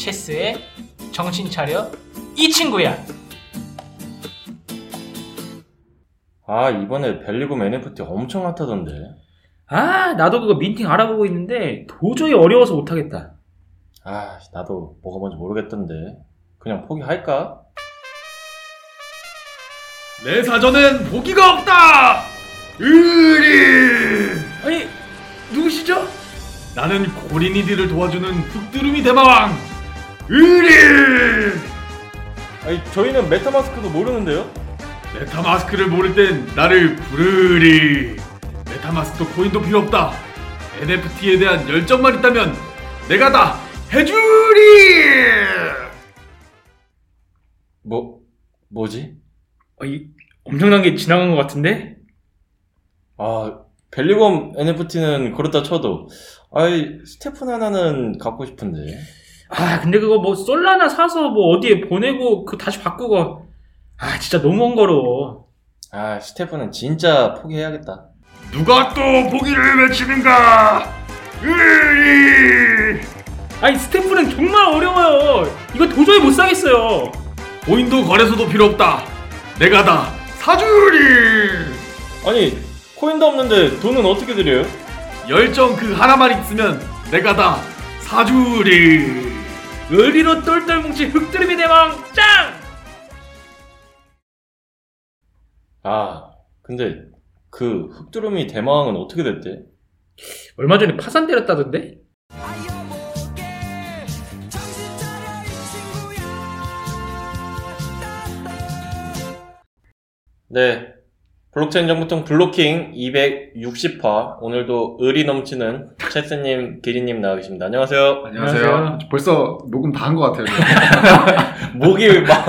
체스에 정신 차려 이 친구야. 아 이번에 벨리곰 NFT 엄청 핫하던데 아, 나도 그거 민팅 알아보고 있는데 도저히 어려워서 못하겠다. 아 나도 뭐가 뭔지 모르겠던데 그냥 포기할까? 내 사전엔 보기가 없다! 으리! 아니, 누구시죠? 나는 고린이들을 도와주는 흑두루미 대마왕! 으리! 아니 저희는 메타마스크도 모르는데요? 메타마스크를 모를 땐 나를 부르리! 메타마스크도 코인도 필요 없다! NFT에 대한 열정만 있다면 내가 다 해주리! 뭐 뭐지? 어, 이, 엄청난 게 지나간 것 같은데? 아 벨리곰 NFT는 그렇다 쳐도 아이 스테픈 하나는 갖고 싶은데 아, 근데 그거 뭐 솔라나 사서 뭐 어디에 보내고 그 다시 바꾸고. 아, 진짜 너무 번거로워. 아 스테픈은 진짜 포기해야겠다 누가 또 보기를 외치는가? 으리! 아니, 스태프는 정말 어려워요. 이거 도저히 못 사겠어요. 코인도 거래소도 필요 없다! 내가 다 사주리! 아니 코인도 없는데 돈은 어떻게 드려요? 열정 그 하나만 있으면 내가 다 사주리! 의리로 똘똘 뭉친 흑두루미 대왕 짱! 아 근데 그 흑두루미 대마왕은 어떻게 됐대? 얼마 전에 파산 때렸다던데? 네. 블록체인 정보통 블로킹 260화. 오늘도 의리 넘치는 체스님, 기리님 나와 계십니다. 안녕하세요. 안녕하세요. 안녕하세요. 벌써 녹음 다 한 것 같아요. 목이 마,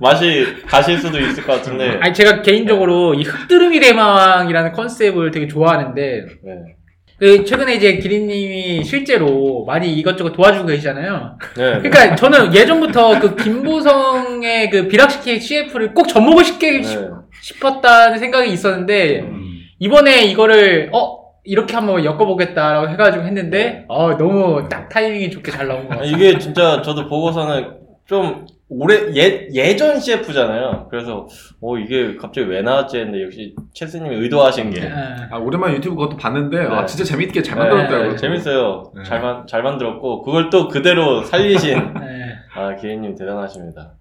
맛이 가실 수도 있을 것 같은데. 아니 제가 개인적으로 이 흑두루미 대왕이라는 컨셉을 되게 좋아하는데 네. 그 최근에 이제 기린님이 실제로 많이 이것저것 도와주고 계시잖아요. 네. 그러니까 저는 예전부터 그 김보성의 그 비락식혜 CF를 꼭 접목을 시키고 네. 싶었다는 생각이 있었는데 이번에 이거를 어 이렇게 한번 엮어보겠다라고 해가지고 했는데 어 너무 딱 타이밍이 좋게 잘 나온 것 아, 같아요. 이게 진짜 저도 보고서는 좀 오래 예 예전 CF잖아요. 그래서 어 이게 갑자기 왜 나왔지 했는데 역시 체스님이 의도하신 게 아, 아, 오랜만에 유튜브 그것도 봤는데, 아, 네. 진짜 재밌게 잘 네, 만들었더라고요. 네, 재밌어요. 네. 잘, 만, 잘 만들었고 그걸 또 그대로 살리신 네. 아 기린님 대단하십니다.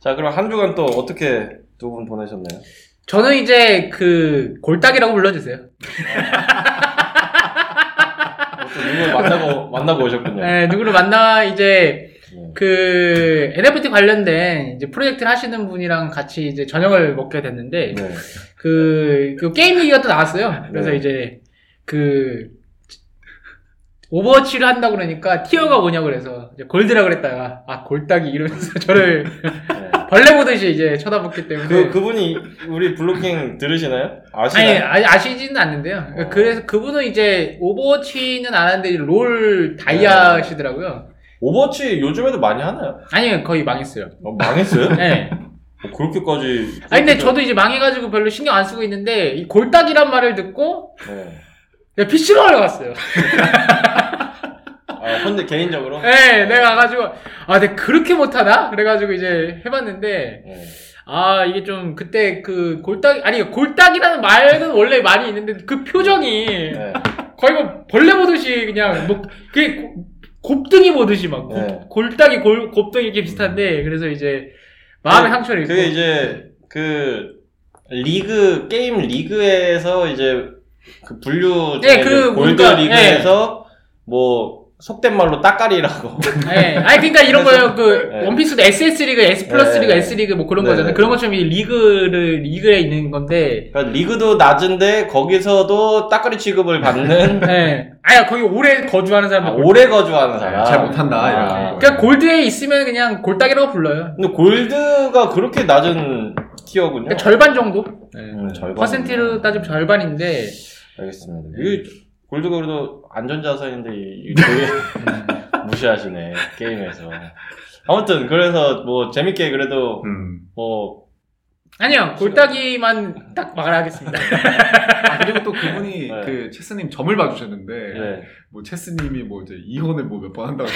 자 그럼 한 주간 또 어떻게 두 분 보내셨나요? 저는 이제 그 골딱이라고 불러주세요. 또 누굴 만나고 만나고 오셨군요. 네, 누구를 만나 이제 네. 그 NFT 관련된 이제 프로젝트를 하시는 분이랑 같이 이제 저녁을 먹게 됐는데 네. 그, 그 게임 얘기가 또 나왔어요. 그래서 네. 이제 그 오버워치를 한다 고 그러니까 tier가 뭐냐고 그래서 이제 골드라 그랬다가 아 골딱이 이러면서 저를 네. 벌레 보듯이 이제 쳐다봤기 때문에 그 그분이 우리 블로킹 들으시나요? 아니 아시나요? 아, 아시지는 않는데요. 어. 그래서 그분은 이제 오버워치는 안 하는데 롤 네. 다이아시더라고요. 오버워치 요즘에도 많이 하나요? 아니요 거의 망했어요. 어, 망했어요? 네. 어, 그렇게까지. 아니 근데 저도 이제 망해가지고 별로 신경 안 쓰고 있는데 이 골딱이란 말을 듣고 네. 그냥 PC로 하러 갔어요. 아 근데 개인적으로. 네, 내가 가가지고 아, 내가 그렇게 못하나? 그래가지고 이제 해봤는데 네. 아 이게 좀 그때 그 골딱 아니 골딱이라는 말은 원래 많이 있는데 그 표정이 네. 거의 뭐 벌레 보듯이 그냥 뭐 그게 고- 곱등이 보듯이 막 곱- 네. 골딱이 골 곱등이 이렇게 비슷한데 그래서 이제 마음의 그- 상처를 입고 그게 이제 그 리그 게임 리그에서 이제 그 분류 네, 그 골드 뭔가- 리그에서 뭐 속된 말로 따까리라고. 네. 아니 그러니까 이런 거예요. 그 네. 원피스도 SS 리그, S 플러스 네. 리그, S 리그 뭐 그런 네, 거잖아요. 네. 그런 것처럼 이 리그를 리그에 있는 건데. 그러니까 리그도 낮은데 거기서도 따까리 취급을 받는 네. 아니 거기 오래 거주하는 아, 사람들. 오래 거주하는 사람. 잘 못한다, 이런 아. 거. 그러니까 골드에 있으면 그냥 골딱이라고 불러요. 근데 골드가 그렇게 낮은 티어군요. 그러니까 절반 정도. 네. 음, 절반. 퍼센트로 따지면 절반인데. 알겠습니다. 이 골드가 그래도 안전자산인데 되게 무시하시네 게임에서. 아무튼 그래서 뭐 재밌게 그래도 음. 뭐 아니요 골딱이만 딱 말하겠습니다. 아, 그리고 또 그분이 네. 그 체스님 점을 봐주셨는데, 네. 뭐 체스님이 뭐 이제 이혼을 뭐 몇 번 한다고.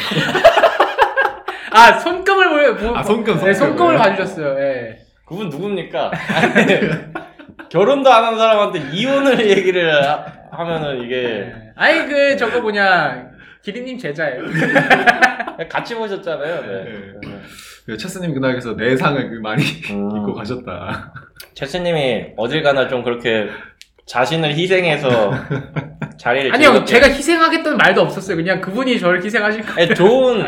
아 손금을 보, 보, 아, 손금, 네, 손금. 손금을 봐주셨어요. 예. 그분 누굽니까? 아니, 결혼도 안 한 사람한테 이혼을 얘기를 하, 면은 이게 예. 아니 그 저거 뭐냐 기린님 제자예요. 같이 보셨잖아요. 네. 네. 그 체스님 그날에서 내상을 그 많이 음. 입고 가셨다. 최스님이 어딜 가나 좀 그렇게 자신을 희생해서 자리를 아니요 즐겁게- 제가 희생하겠다는 말도 없었어요. 그냥 그분이 저를 희생하신 거. 네, 좋은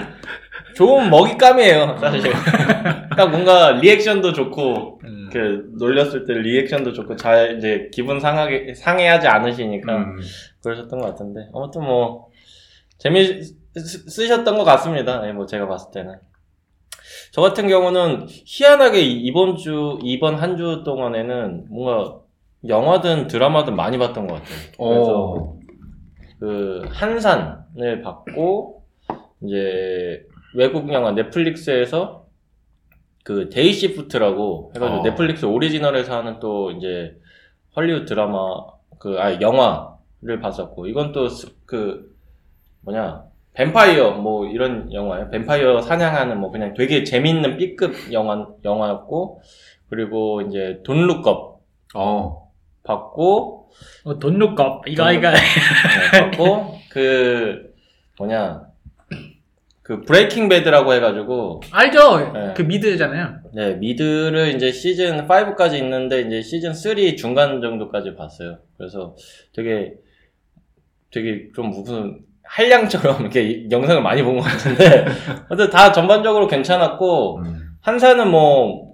좋은 먹잇감이에요 사실. 딱 뭔가 리액션도 좋고 음. 그 놀렸을 때 리액션도 좋고 잘 이제 기분 상하게 상해하지 않으시니까 음. 그러셨던 것 같은데. 아무튼 뭐 재미 쓰- 쓰셨던 것 같습니다. 네, 뭐 제가 봤을 때는. 저 같은 경우는 희한하게 이- 이번 주 이번 한 주 동안에는 뭔가 영화든 드라마든 많이 봤던 것 같아요. 그래서 어. 그 한산을 봤고 이제 외국 영화 넷플릭스에서 그 데이 시프트라고 해가지고 어. 넷플릭스 오리지널에서 하는 또 이제 헐리우드 드라마 그아 영화를 봤었고 이건 또 그 뭐냐 뱀파이어 뭐 이런 영화예요 뱀파이어 사냥하는 뭐 그냥 되게 재밌는 B급 영화 영화였고 그리고 이제 돈 룩업 어. 봤고 어, 돈 룩업 이거 이거. 네, 봤고 그 뭐냐 그 브레이킹 배드라고 해가지고 알죠? 네. 그 미드잖아요. 네 미드를 이제 시즌 5까지 있는데 이제 시즌 3 중간 정도까지 봤어요. 그래서 되게 되게 좀 무슨 한량처럼 이렇게 영상을 많이 본 것 같은데 근데 다 전반적으로 괜찮았고 음. 한사는 뭐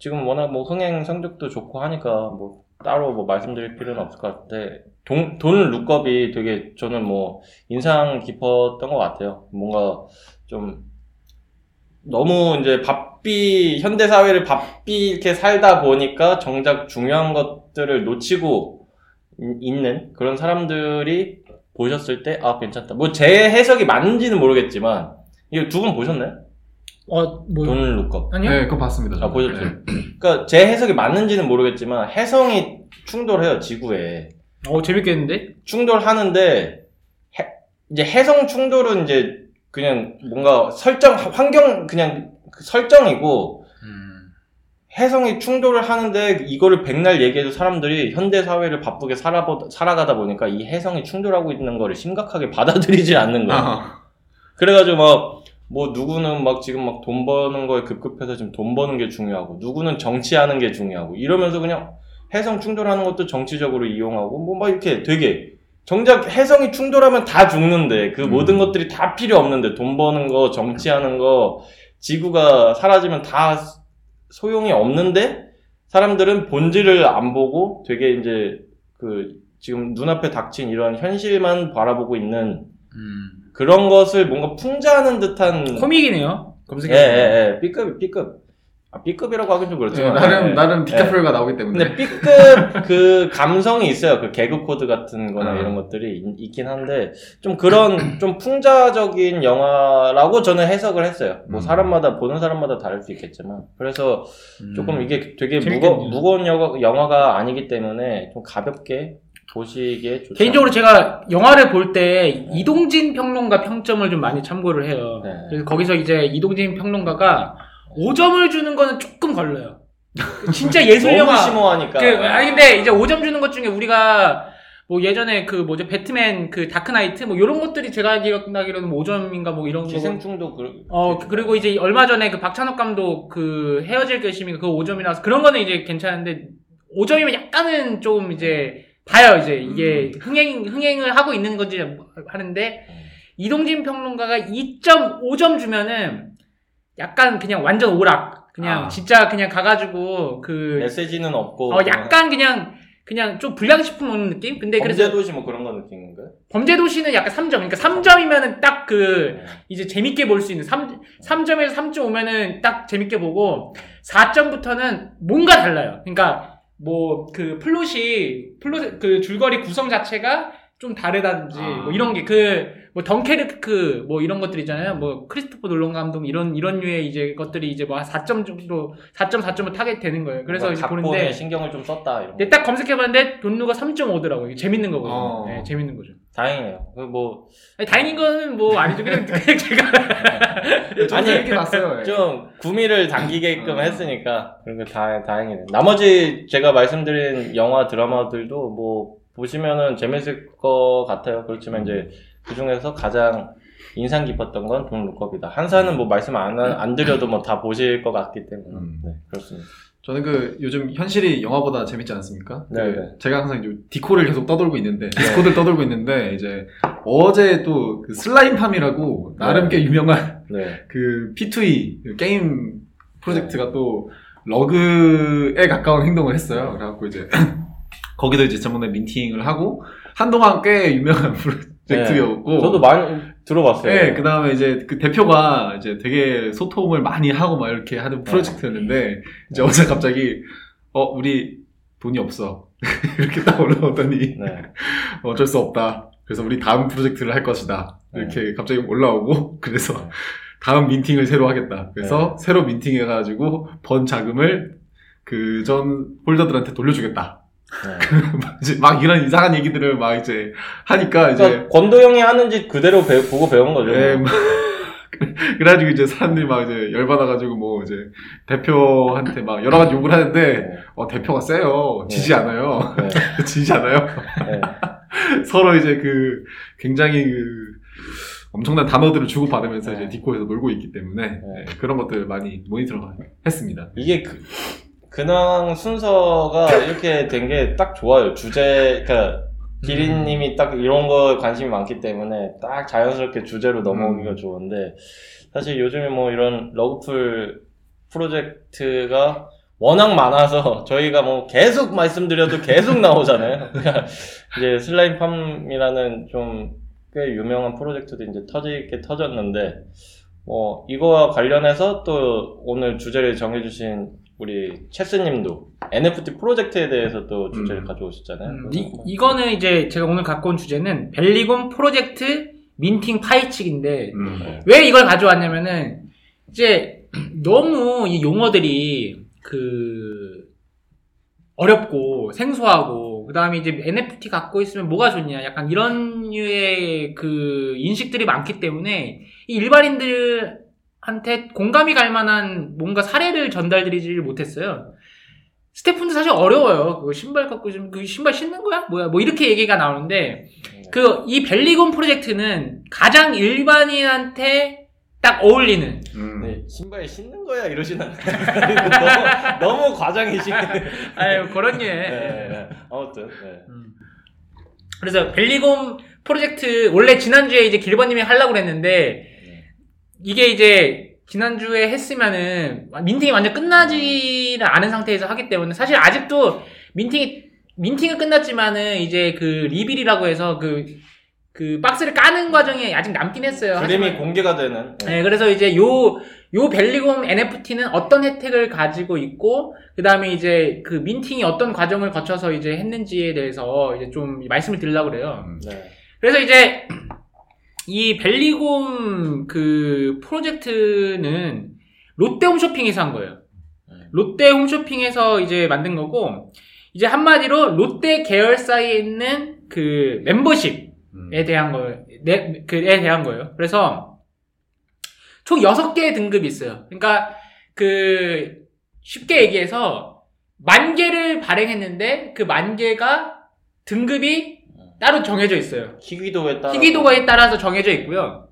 지금 워낙 뭐 흥행 성적도 좋고 하니까 뭐 따로 뭐 말씀드릴 필요는 없을 것 같은데 돈, 돈 룩업이 되게 저는 뭐 인상 깊었던 것 같아요. 뭔가 좀 너무 이제 바삐 현대 사회를 바삐 이렇게 살다 보니까 정작 중요한 것들을 놓치고 이- 있는 그런 사람들이 보셨을 때 아 괜찮다. 뭐 제 해석이 맞는지는 모르겠지만 이거 두 분 보셨나요? 어, 뭐돈 룩업. 아니요? 네, 그거 봤습니다. 아, 저는. 보셨죠? 네. 그러니까 제 해석이 맞는지는 모르겠지만 해성이 충돌해요 지구에 어, 재밌겠는데? 충돌하는데 해- 이제 해성 충돌은 이제 그냥 뭔가 설정 환경 그냥 그 설정이고 음. 해성이 충돌을 하는데 이거를 백날 얘기해도 사람들이 현대 사회를 바쁘게 살아보, 살아가다 보니까 이 해성이 충돌하고 있는 거를 심각하게 받아들이지 않는 거예요. 아, 그래가지고 막, 뭐, 누구는 막 지금 막 돈 버는 거에 급급해서 지금 돈 버는 게 중요하고, 누구는 정치하는 게 중요하고, 이러면서 그냥 해성 충돌하는 것도 정치적으로 이용하고, 뭐 막 이렇게 되게, 정작 해성이 충돌하면 다 죽는데, 그 음. 모든 것들이 다 필요 없는데, 돈 버는 거, 정치하는 거, 지구가 사라지면 다 소용이 없는데, 사람들은 본질을 안 보고 되게 이제, 그, 지금 눈앞에 닥친 이런 현실만 바라보고 있는 음. 그런 것을 뭔가 풍자하는 듯한 코믹이네요. 예, 검색해. 예, 예. B급, B급. 아, B급이라고 하긴 좀 네, 그렇지만. 나름, 예. 나름 예. 디카프리오가 나오기 때문에. 근데 B급 그 감성이 있어요. 그 개그 코드 같은 거나 음. 이런 것들이 있, 긴 한데, 좀 그런, 좀 풍자적인 영화라고 저는 해석을 했어요. 뭐 음. 사람마다, 보는 사람마다 다를 수 있겠지만. 그래서 조금 이게 되게 무거. 무거운 영화, 영화가 아니기 때문에 좀 가볍게 보시기에 좋죠. 개인적으로 제가 영화를 볼 때 이동진 평론가 평점을 좀 많이 참고를 해요. 네. 그래서 거기서 이제 이동진 평론가가 5점을 주는 거는 조금 걸려요. 진짜 예술 너무 영화. 심오하니까. 그, 아니 근데 이제 5점 주는 것 중에 우리가 뭐 예전에 그 뭐죠 배트맨 그 다크나이트 뭐 이런 것들이 제가 기억나기로는 뭐 5점인가 뭐 이런 거. 기생충도 그, 어 그- 그리고 이제 얼마 전에 그 박찬욱 감독 그 헤어질 결심이 그 5점이라서 그런 거는 이제 괜찮은데 5점이면 약간은 좀 이제 봐요 이제 이게 흥행 흥행을 하고 있는 건지 하는데 이동진 평론가가 2.5점 주면은 약간 그냥 완전 오락 그냥 아. 진짜 그냥 가가지고 그 메시지는 없고. 어, 약간 그냥, 그냥 좀 불량식품 먹는 느낌? 근데 그래서 범죄도시 뭐 그런 거 느낌인가요? 범죄도시는 약간 3점. 그러니까 3점이면은 딱 그, 이제 재밌게 볼 수 있는 3, 3점에서 3.5면은 딱 재밌게 보고 4점부터는 뭔가 달라요. 그러니까 뭐 그 플롯이, 플롯, 그 줄거리 구성 자체가 좀 다르다든지 아. 뭐 이런 게 그, 뭐 덩케르크 뭐 이런 것들 있잖아요. 뭐 크리스토퍼 놀런 감독 이런, 이런 류의 이제 것들이 이제 뭐 4점 정도, 4점, 4점을 타겟 되는 거예요. 그래서 이제 보는데 신경을 좀 썼다 이런. 근데 딱 검색해봤는데 돈누가 3.5더라고요. 재밌는 거거든요. 어. 네, 재밌는 거죠. 다행이에요. 그 뭐, 아니, 다행인 거는 뭐 아니죠. 그냥, 그냥 제가. 아니, 재밌게 봤어요. 예. 좀 구미를 당기게끔 어. 했으니까 그런 게 다, 다행이네. 나머지 제가 말씀드린 영화 드라마들도 뭐 보시면은 재밌을 것 같아요. 그렇지만 이제 그 중에서 가장 인상 깊었던 건 돈 룩업이다. 한사는 뭐 말씀 안, 안 드려도 뭐 다 보실 것 같기 때문에. 음. 네, 그렇습니다. 저는 그 요즘 현실이 영화보다 재밌지 않습니까? 네, 그 네. 제가 항상 이제 디코를 계속 떠돌고 있는데 디스코드를 떠돌고 있는데 이제 어제 또 그 슬라임팜이라고 나름 꽤 유명한 네. 그 P2E 그 게임 프로젝트가 또 rug에 가까운 행동을 했어요. 그래갖고 이제 거기도 이제 저번에 minting을 하고 한동안 꽤 유명한 프로젝트였고 네. 저도 많이 들어봤어요. 네, 그 다음에 이제 그 대표가 이제 되게 소통을 많이 하고 막 이렇게 네. 하는 프로젝트였는데, 이제 어제 갑자기, 어, 우리 돈이 없어. 이렇게 딱 올라오더니, 네. 어쩔 수 없다. 그래서 우리 다음 프로젝트를 할 것이다. 이렇게 갑자기 올라오고, 그래서 네. 다음 민팅을 새로 하겠다. 그래서 새로 민팅해가지고 번 자금을 그 전 홀더들한테 돌려주겠다. 네. 막 이런 이상한 얘기들을 막 이제 하니까 이제 그러니까 권도 형이 하는 짓 그대로 배- 보고 배운 거죠. 예, 뭐. 그래가지고 이제 사람들이 막 이제 열받아가지고 뭐 이제 대표한테 막 여러 가지 욕을 하는데 네. 어 대표가 세요 지지 네. 않아요 네. 지지 않아요 네. 서로 이제 그 굉장히 그 엄청난 단어들을 주고 받으면서 네. 이제 디코에서 놀고 있기 때문에 네, 그런 것들 많이 모니터를 했습니다. 이게 그, 근황 순서가 이렇게 된 게 딱 좋아요. 주제, 그니까, 기린님이 딱 이런 거 관심이 많기 때문에 딱 자연스럽게 주제로 넘어오기가 음. 좋은데, 사실 요즘에 뭐 이런 rug pull 프로젝트가 워낙 많아서 저희가 뭐 계속 말씀드려도 계속 나오잖아요. 그러니까 이제 슬라임팜이라는 좀 꽤 유명한 프로젝트도 이제 터지게 터졌는데, 뭐 이거와 관련해서 또 오늘 주제를 정해주신 우리 체스님도 NFT 프로젝트에 대해서 또 주제를 음. 가져오셨잖아요. 음, 이, 이거는 이제 제가 오늘 갖고 온 주제는 벨리곰 프로젝트 민팅 파이칙인데 음. 왜 이걸 가져왔냐면은 이제 너무 이 용어들이 그 어렵고 생소하고 그다음에 이제 NFT 갖고 있으면 뭐가 좋냐 약간 이런 류의 그 인식들이 많기 때문에 이 일반인들 한테 공감이 갈 만한 뭔가 사례를 전달드리지를 못했어요. 스태프분도 사실 어려워요. 그 신발 갖고 좀그 신발 신는 거야? 뭐야? 뭐 이렇게 얘기가 나오는데 그 이 벨리곤 프로젝트는 가장 일반인한테 딱 어울리는 음. 네, 신발 신는 거야 이러진 않아요. 너무, 너무 과장이시네. 아유 그런 게 네, 네. 아무튼 네. 음. 그래서 벨리곤 프로젝트 원래 지난주에 이제 길버님이 하려고 그랬는데 이게 이제 지난주에 했으면은 민팅이 완전 끝나지를 않은 상태에서 하기 때문에 사실 아직도 민팅이 민팅은 끝났지만은 이제 그 리빌이라고 해서 그 그 박스를 까는 과정이 아직 남긴 했어요. 그림이 공개가 되는. 네, 그래서 이제 요, 요 벨리곰 NFT는 어떤 혜택을 가지고 있고, 그 다음에 이제 그 민팅이 어떤 과정을 거쳐서 이제 했는지에 대해서 이제 좀 말씀을 드리려고 그래요. 네. 그래서 이제 이 벨리곰 그 프로젝트는 롯데 홈쇼핑에서 한 거예요. 음. 롯데 홈쇼핑에서 이제 만든 거고, 이제 한마디로 롯데 계열사에 있는 그 멤버십, 음. 에 대한 거, 네, 그에 대한 거예요. 그래서 총 6개의 등급이 있어요. 그러니까 그 쉽게 얘기해서 만 개를 발행했는데 그 만 개가 등급이 따로 정해져 있어요. 희귀도에 따라. 희귀도에 따라서 정해져 있고요.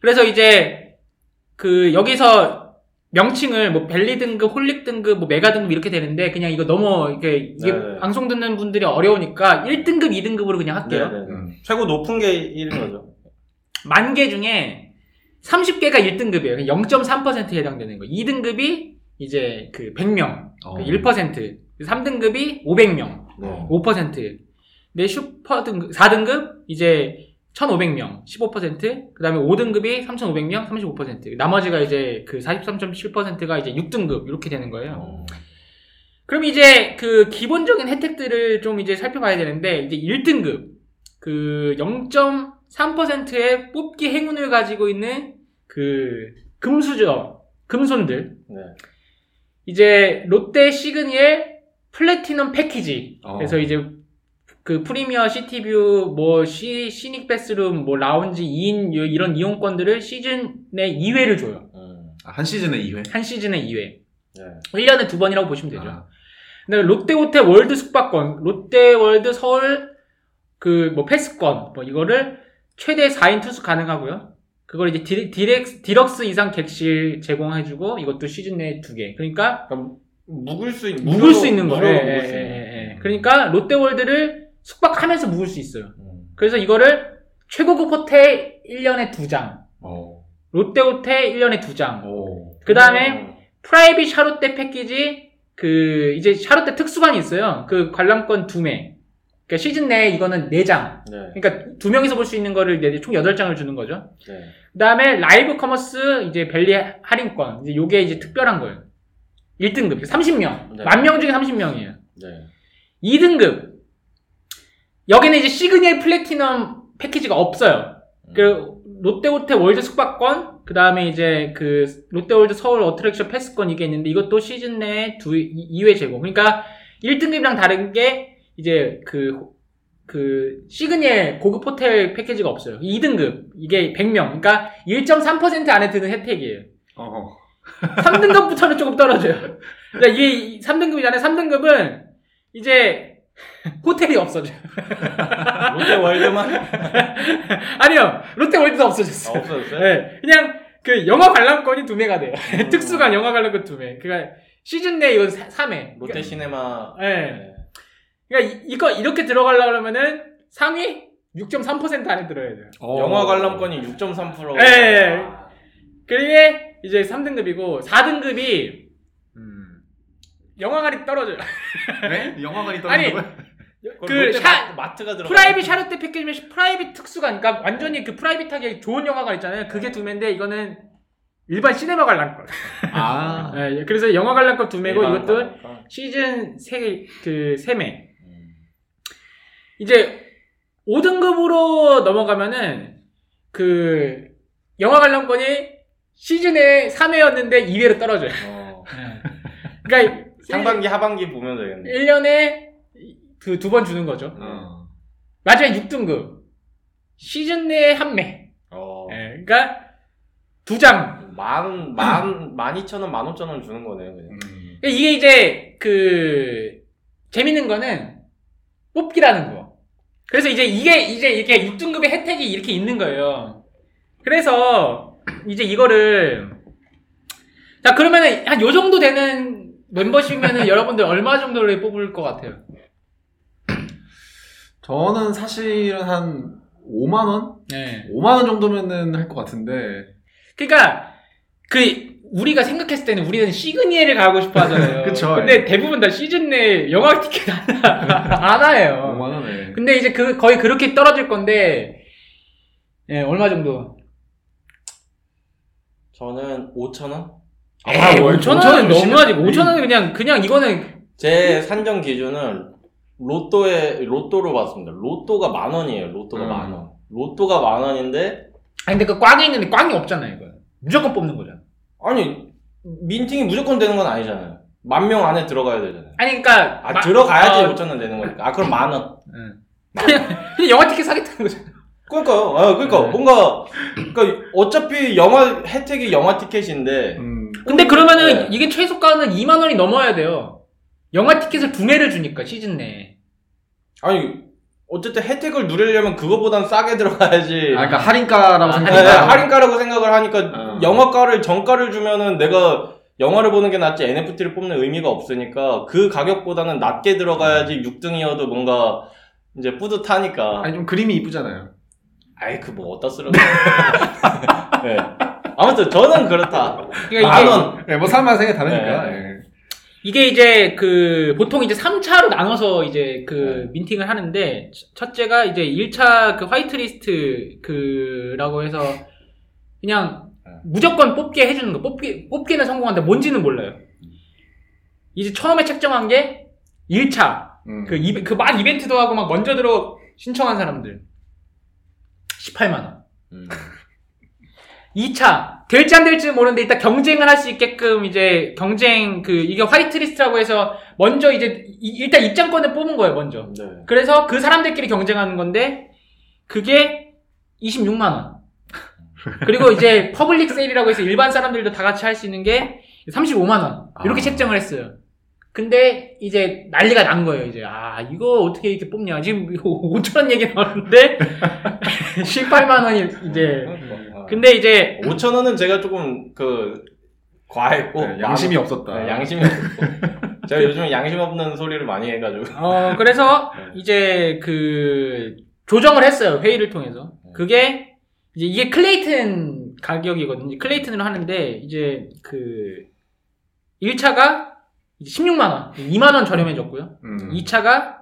그래서 이제 그 여기서 명칭을 뭐 벨리 등급, Holic 등급, 뭐 메가 등급 이렇게 되는데 그냥 이거 너무 이게 이게 네네. 방송 듣는 분들이 어려우니까 1등급, 2등급으로 그냥 할게요. 네, 네, 네. 음. 최고 높은 게 1인 거죠. 만 개 중에 30개가 1등급이에요. 0.3%에 해당되는 거. 2등급이 이제 그 100명, 어. 1%. 3등급이 500명, 네. 5%. 네 슈퍼 등급, 4등급 이제 1,500명, 15%. 그 다음에 5등급이 3,500명, 35%. 나머지가 이제 그 43.7%가 이제 6등급, 이렇게 되는 거예요. 어. 그럼 이제 그 기본적인 혜택들을 좀 이제 살펴봐야 되는데, 이제 1등급. 그 0.3%의 뽑기 행운을 가지고 있는 그 금수저, 금손들. 네. 이제 롯데 시그니엘 플래티넘 패키지. 어. 그래서 이제 그 프리미어 시티뷰 뭐 시, 시닉 베스룸 뭐 라운지 2인 이런 이용권들을 시즌 내 2회를 줘요. 음. 아, 한 시즌에 2회. 한 시즌에 2회. 네. 1년에 두 번이라고 보시면 되죠. 아, 그다음에 롯데호텔 월드 숙박권, 롯데월드 서울 그 뭐 패스권 뭐 이거를 최대 4인 투숙 가능하고요. 그걸 이제 디렉, 디렉, 디럭스 이상 객실 제공해주고 이것도 시즌 내에 두 개. 그러니까 묵을 수 있, 묵을 수 있는 거예요. 예, 예, 있는. 예, 예. 그러니까 롯데월드를 숙박하면서 묵을 수 있어요. 음. 그래서 이거를 최고급 호텔 1년에 두 장, 어. 롯데 호텔 1년에 두 장, 오. 그 다음에 private 샤롯데 패키지 그 이제 샤롯데 특수관이 있어요. 그 관람권 두 매. 그러니까 시즌 내에 이거는 네 장. 네. 그러니까 두 명이서 볼 수 있는 거를 이제 총 여덟 장을 주는 거죠. 네. 그다음에 live commerce 이제 벨리 할인권. 이제 요게 이제 특별한 거예요. 1등급 30명. 네. 만명 중에 30명이에요. 네. 2등급. 여기는 이제 시그니엘 플래티넘 패키지가 없어요. 그 롯데호텔 월드 숙박권, 그 다음에 이제 그 롯데월드 서울 attraction 패스권 이게 있는데 이것도 시즌 내에 두 2회 제공. 그러니까 1등급이랑 다른 게 이제 그, 그 시그니엘 고급 호텔 패키지가 없어요. 2등급 이게 100명. 그러니까 1.3% 안에 드는 혜택이에요. 어. 3등급부터는 조금 떨어져요. 그러니까 이게 3등급 이잖아요. 3등급은 이제 호텔이 없어져요. 롯데 월드만 아니요. 롯데월드도 아, 없어졌어요. 없어졌어요? 네, 그냥 그 영화 관람권이 두 매가 돼요. 음. 특수관 영화 관람권 두 매. 그러니까 시즌 내 이건 3회. 롯데 시네마. 네. 네. 그러니까 이- 이거 이렇게 들어가려고 그러면은 상위 6.3% 안에 들어야 돼요. 어. 영화 관람권이 6.3%. 예, 예. 그게 이제 3등급이고 4등급이 음. 영화관이 떨어져요. 네? 영화관이 아니, 거야? 그 샤- 마, 마트가 들어. private 샤롯데 패키지면 private 특수관, 그러니까 완전히 그 private하게 좋은 영화관 있잖아요. 그게 두 매인데 이거는 일반 시네마 관람권. 아. 예, 그래서 영화 관람권 두 매고 이것도 관람권. 시즌 세, 그, 세매 음. 이제 5등급으로 넘어가면은 그 영화 관람권이 시즌에 3회였는데 2회로 떨어져요. 어. 그러니까 상반기 하반기 보면 되겠네. 1년에 그 두 번 주는 거죠. 어. 마지막 6등급. 시즌 내에 한 매. 어. 예, 그러니까 두 장. 만, 만, 만 이천 원, 만 오천 원 주는 거네요, 그냥. 음. 그러니까 이게 이제 그 재밌는 거는 뽑기라는 거. 그래서 이제 이게 이제 이렇게 6등급의 혜택이 이렇게 있는 거예요. 그래서 이제 이거를 자 그러면은 한 요 정도 되는 멤버십이면은 여러분들 얼마 정도를 뽑을 것 같아요? 저는 사실은 한 5만 원? 네. 5만 원 정도면은 할 것 같은데. 그러니까 그 우리가 생각했을 때는 우리는 시그니엘을 가고 싶어 하잖아요. 그쵸, 근데 예. 대부분 다 시즌 내 영화 티켓 안, 안 해요. 5만 원에. 근데 이제 그 거의 그렇게 떨어질 건데 예 얼마 정도? 저는 5천 원? 아, 에이, 뭐, 5천 5천 원은 너무하지. 심해. 5천 원은 그냥 그냥 이거는 제 산정 기준은 로또에, 로또로 봤습니다. 로또가 만 원이에요, 로또가 음. 만 원. 로또가 만 원인데, 아니 근데 그 꽝이 있는데 꽝이 없잖아요 이거. 무조건 뽑는 거잖아. 아니, minting이 무조건 되는 건 아니잖아요. 만 명 안에 들어가야 되잖아요. 아니 그러니까 아, 마- 들어가야지 어, 5천 원 되는 거니까. 아, 그럼 만 원. 응. 그냥, 그냥 영화 티켓 사겠다는 거잖아. 그러니까요. 아, 그러니까 네. 뭔가, 그러니까 어차피 영화, 혜택이 영화 티켓인데, 음. 근데 그러면은 네. 이게 최소가는 2만 원이 넘어야 돼요. 영화 티켓을 두 매를 주니까 시즌 내에. 아니, 어쨌든 혜택을 누리려면 그거보단 싸게 들어가야지. 아, 그러니까 할인가라고 아, 네, 생각해요. 할인가라고 생각을 하니까 어. 영화가를 정가를 주면은 내가 영화를 보는 게 낫지 NFT를 뽑는 의미가 없으니까 그 가격보다는 낮게 들어가야지 6등이어도 뭔가 이제 뿌듯하니까. 아니, 좀 그림이 이쁘잖아요. 아이 그 뭐 어디다 쓰러? 네. 아무튼 저는 그렇다. 그러니까 만 이게 원. 네, 뭐 사람마다 생각이 다르니까. 네. 예. 이게 이제 그 보통 이제 3차로 나눠서 이제 그 네. 민팅을 하는데 첫째가 이제 1차 그 화이트리스트 그라고 해서 그냥 네. 무조건 뽑게 해주는 거 뽑기 뽑기는 성공한데 뭔지는 몰라요. 이제 처음에 책정한 게 1차 음. 그그막 이벤트도 하고 막 먼저 들어 신청한 사람들 18만 원. 음. 2차 될지 안 될지 모르는데 일단 경쟁을 할 수 있게끔 이제 경쟁 그 이게 whitelist라고 해서 먼저 이제 이- 일단 입장권을 뽑은 거예요, 먼저. 네. 그래서 그 사람들끼리 경쟁하는 건데 그게 26만 원. 그리고 이제 public sale이라고 해서 일반 사람들도 다 같이 할 수 있는 게 35만 원. 이렇게 아. 책정을 했어요. 근데 이제 난리가 난 거예요. 이제 아 이거 어떻게 이렇게 뽑냐. 지금 5천 원 얘기 나왔는데 18만 원이 이제 아. 근데 이제 5천 원은 제가 조금 그 과했고 네, 양심이 없었다. 네, 양심이 없고 제가 요즘에 양심 없는 소리를 많이 해가지고 어 그래서 네. 이제 그 조정을 했어요 회의를 통해서 그게 이제 이게 클레이튼 가격이거든요 클레이튼으로 하는데 이제 그 1차가 16만 원 2만 원 저렴해졌고요 음. 2차가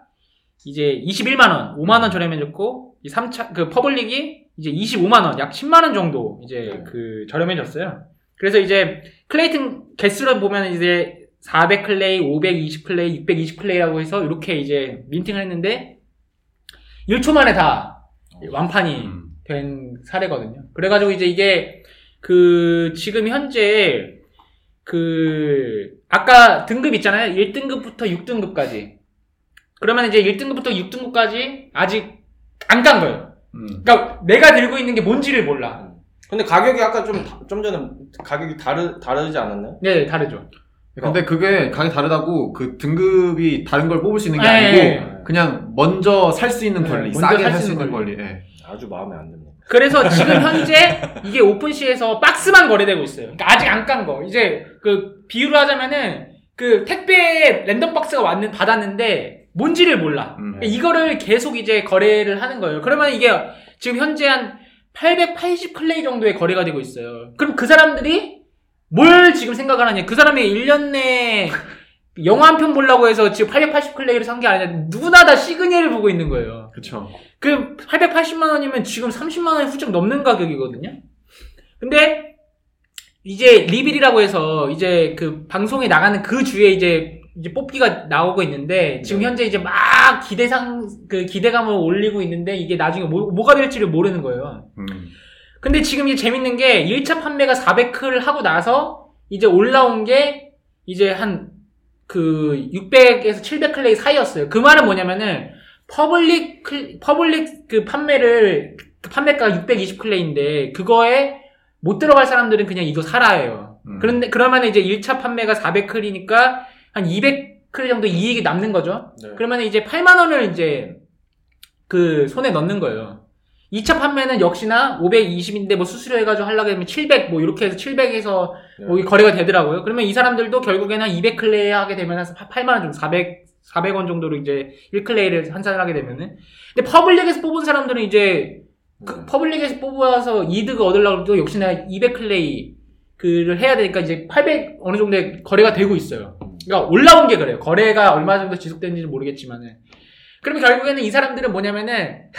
이제 21만 원 5만 원 저렴해졌고 3차 그 public이 이제 25만 원 약 10만 원 정도 이제 네. 그 저렴해졌어요 그래서 이제 클레이튼 개수를 보면 이제 400 클레이, 520 클레이, 620 클레이라고 해서 이렇게 이제 minting을 했는데 1초 만에 다 완판이 음. 된 사례거든요. 그래가지고 이제 이게 그 지금 현재 그 아까 등급 있잖아요. 1등급부터 6등급까지. 그러면 이제 1등급부터 6등급까지 아직 안 깐 거예요. 음. 그러니까 내가 들고 있는 게 뭔지를 몰라. 근데 가격이 아까 좀 좀 전에 가격이 다르 다르지 않았나요? 네, 다르죠. 근데 그게 가격 다르다고 그 등급이 다른 걸 뽑을 수 있는 게 네. 아니고 그냥 먼저 살 수 있는 네, 권리, 먼저 싸게 살살수수 있는 있는 권리. 예. 아주 마음에 안 듭니다. 그래서 지금 현재 이게 OpenSea에서 박스만 거래되고 있어요. 그러니까 아직 안 깐 거. 이제 그 비유를 하자면은 그 택배 랜덤 박스가 왔는 받았는데 뭔지를 몰라. 음. 그러니까 이거를 계속 이제 거래를 하는 거예요. 그러면 이게 지금 현재 한 880 클레이 정도의 거래가 되고 있어요. 그럼 그 사람들이 뭘 지금 생각을 하냐? 그 사람이 1년 내에 영화 한 편 보려고 해서 지금 880 클레이를 산 게 아니라 누구나 다 시그니엘을 보고 있는 거예요. 그쵸. 그 880만 원이면 지금 30만 원이 훌쩍 넘는 가격이거든요. 근데 이제 reveal이라고 해서 이제 그 방송에 나가는 그 주에 이제 이제 뽑기가 나오고 있는데 지금 네. 현재 이제 막 기대상 그 기대감을 올리고 있는데 이게 나중에 뭐, 뭐가 될지를 모르는 거예요. 음. 근데 지금 이제 재밌는 게 1차 판매가 400클 하고 나서 이제 올라온 게 이제 한 그 600에서 700 클레이 사이였어요. 그 말은 뭐냐면은 public 클- public 그 판매를 그 판매가가 620 클레이인데 그거에 못 들어갈 사람들은 그냥 이거 사라예요. 음. 그런데 그러면 이제 1차 판매가 400 클이니까 한 200클 정도 이익이 남는 거죠. 네. 그러면 이제 8만 원을 이제 그 손에 넣는 거예요. 2차 판매는 역시나 520인데 뭐 수수료 해가지고 하려고 하면 700 뭐 이렇게 해서 700에서 네. 뭐 거래가 되더라고요. 그러면 이 사람들도 결국에는 한 200클레이 하게 되면 한 8만 원 정도 400 400원 정도로 이제 1클레이를 환산을 하게 되면은 근데 public에서 뽑은 사람들은 이제 그 네. public에서 뽑아서 이득을 얻으려고 해도 역시나 200클레이 그를 해야 되니까 이제 800 어느 정도의 거래가 되고 있어요. 그러니까 올라온 게 그래요. 거래가 얼마 정도 지속되는지는 모르겠지만은. 그러면 결국에는 이 사람들은 뭐냐면은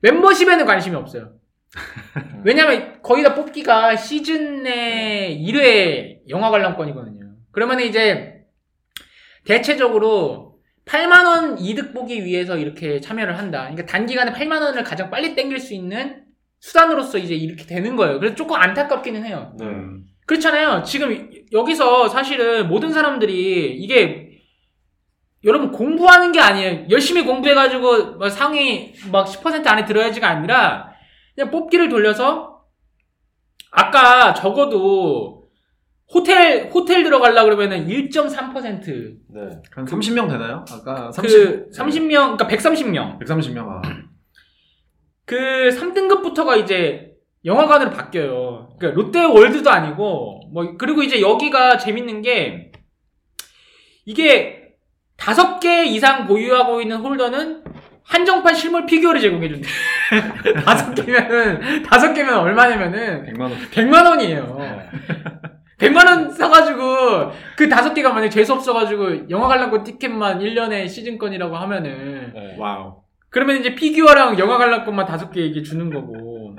멤버십에는 관심이 없어요. 왜냐면 거의 다 뽑기가 시즌 내 1회 영화 관람권이거든요. 그러면 이제 대체적으로 8만원 이득 보기 위해서 이렇게 참여를 한다. 그러니까 단기간에 8만원을 가장 빨리 땡길 수 있는 수단으로서 이제 이렇게 되는 거예요. 그래서 조금 안타깝기는 해요. 네. 음. 그렇잖아요. 지금 여기서 사실은 모든 사람들이 이게 여러분 공부하는 게 아니에요. 열심히 공부해가지고 막 상위 막 10% 안에 들어야지가 아니라 그냥 뽑기를 돌려서 아까 적어도 호텔 호텔 들어가려 그러면은 1.3%. 네. 한 30명 되나요? 아까 30, 그 30명 그러니까 130명. 130명. 아. 그 3등급부터가 이제 영화관으로 바뀌어요. 그러니까 롯데월드도 아니고 뭐 그리고 이제 여기가 재밌는 게 이게 다섯 개 이상 보유하고 있는 홀더는 한정판 실물 피규어를 제공해 준대. 다섯 개면은 다섯 개면 얼마냐면은 100만 원. 100만 원이에요. 100만 원 사가지고 그 다섯 개가 만약 재수 없어가지고 영화 관람권 티켓만 1년에 시즌권이라고 하면은 네. 와우. 그러면 이제 피규어랑 영화 관람권만 다섯 개 이게 주는 거고.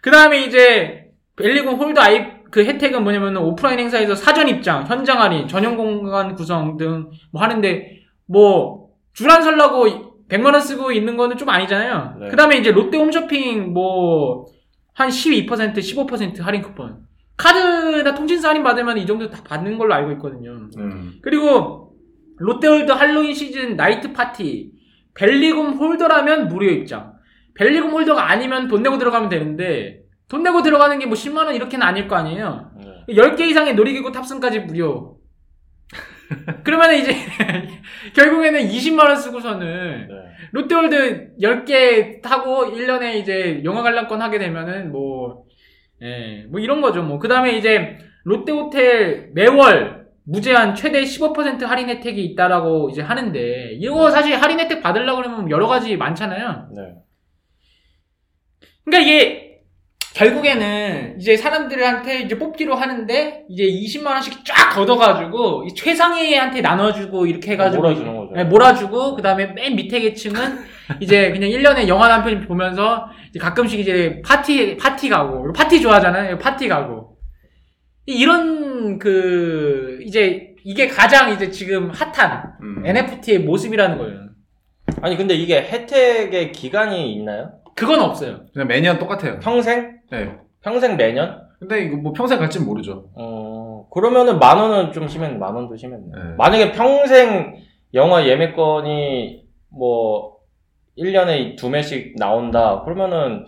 그 다음에 이제 엘리곤 홀더 아이 그 혜택은 뭐냐면 오프라인 행사에서 사전 입장, 현장 할인, 전용 공간 구성 등 뭐 하는데 뭐 줄 안 설라고 100만 원 쓰고 있는 거는 좀 아니잖아요. 네. 그 다음에 이제 롯데 홈쇼핑 뭐 한 12%, 15% 할인 쿠폰. 카드나 통신사 할인 받으면 이 정도 다 받는 걸로 알고 있거든요. 음. 그리고 롯데월드 할로윈 시즌 나이트 파티 벨리곰 holder라면 무료 입장. 벨리곰 holder가 아니면 돈 내고 들어가면 되는데 돈 내고 들어가는 게 뭐 10만 원 이렇게는 아닐 거 아니에요. 네. 10개 이상의 놀이기구 탑승까지 무료. 그러면 이제 결국에는 20만 원 쓰고서는 네. 롯데월드 10개 타고 1년에 이제 영화 관람권 하게 되면은 뭐, 예, 뭐 이런 거죠. 뭐. 그 다음에 이제 롯데호텔 매월 무제한 최대 15% 할인 혜택이 있다라고 이제 하는데, 이거 사실 할인 혜택 받으려고 그러면 여러 가지 많잖아요. 네. 그러니까 이게 결국에는 이제 사람들한테 이제 뽑기로 하는데 이제 20만 원씩 쫙 걷어가지고 이 최상위한테 나눠주고 이렇게 해가지고 몰아주는 거죠. 네, 몰아주고 그 다음에 맨 밑에 계층은 이제 그냥 1년에 영화 한 편 보면서 이제 가끔씩 이제 파티 파티 가고 파티 좋아하잖아요 파티 가고 이런 그 이제 이게 가장 이제 지금 핫한 음. NFT의 모습이라는 거예요. 아니 근데 이게 혜택의 기간이 있나요? 그건 없어요. 그냥 매년 똑같아요. 평생? 네. 평생 매년? 근데 이거 뭐 평생 갈지는 모르죠. 어 그러면은 만 원은 좀 심했네. 만 원도 심했네. 네. 만약에 평생 영화 예매권이 뭐 1년에 두 매씩 나온다. 그러면은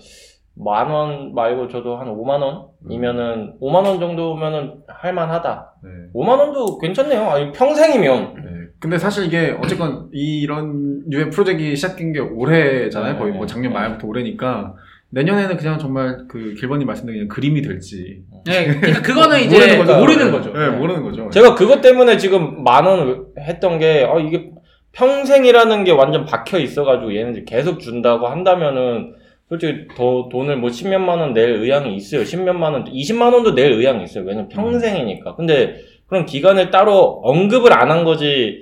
만 원 말고 저도 한 5만 원이면은 5만 원 정도면은 할 만하다. 네. 5만 원도 괜찮네요. 아니 평생이면 네. 근데 사실 이게 어쨌건 이런 유의 프로젝트가 시작된 게 올해잖아요. 네, 거의 뭐 작년 네. 말부터 올해니까 내년에는 그냥 정말 그 길번님 말씀대로 그냥 그림이 될지 네, 그러니까 그거는 이제 모르는 거죠. 모르는 거죠. 네, 모르는 거죠. 제가 그것 때문에 지금 만 원 했던 게 어, 이게 평생이라는 게 완전 박혀 있어가지고 얘네들 계속 준다고 한다면은 솔직히 더 돈을 뭐 10몇만 원 낼 의향이 있어요. 10몇만 원, 20만 원도 낼 의향이 있어요. 왜냐면 평생이니까. 근데 그런 기간을 따로 언급을 안 한 거지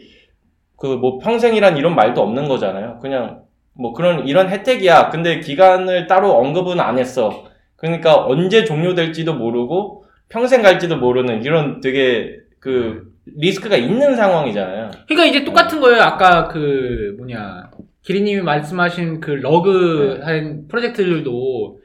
그 뭐 평생이란 이런 말도 없는 거잖아요. 그냥 뭐 그런 이런 혜택이야. 근데 기간을 따로 언급은 안 했어. 그러니까 언제 종료될지도 모르고 평생 갈지도 모르는 이런 되게 그 리스크가 있는 상황이잖아요. 그러니까 이제 똑같은 거예요. 아까 그 뭐냐 기리님이 말씀하신 그 러그 네. 한 프로젝트들도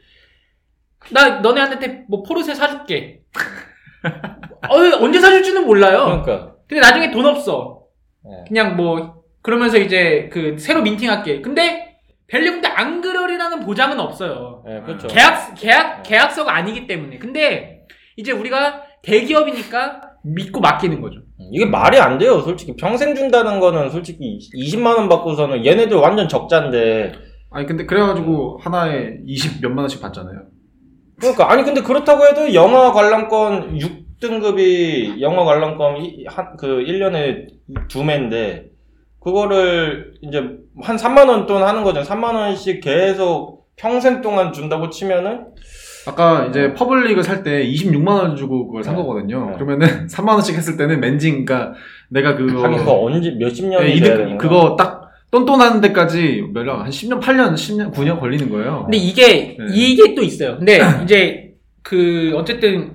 나 너네한테 뭐 포르쉐 사줄게. 어, 언제 사줄지는 몰라요. 그러니까 근데 나중에 돈 없어. 네. 그냥 뭐 그러면서 이제 그 새로 민팅할게. 근데 벨리군 때안 그러리라는 보장은 없어요. 네, 그렇죠. 계약 계약 계약서가 아니기 때문에. 근데 이제 우리가 대기업이니까 믿고 맡기는 거죠. 이게 말이 안 돼요. 솔직히 평생 준다는 거는 솔직히 20만 원 받고서는 얘네들 완전 적자인데. 아니 근데 그래가지고 하나에 20 몇만 원씩 받잖아요. 그러니까 아니 근데 그렇다고 해도 영화 관람권 6등급이 영화 관람권 이- 한, 그 1년에 두 매인데 그거를 이제 한 3만 원 돈 하는 거죠. 3만 원씩 계속 평생 동안 준다고 치면은 아까 이제 public을 살 때 26만 원 주고 그걸 산 네. 거거든요. 네. 그러면은 3만 원씩 했을 때는 맨징 그러니까 내가 그거 하긴 그거 언제 몇십 년이 네, 돼야 이득 되는 그거 딱 똔똔하는 데까지 몇년 한 10년 8년 10년 9년 걸리는 거예요. 근데 이게 네. 이게 또 있어요. 근데 이제 그 어쨌든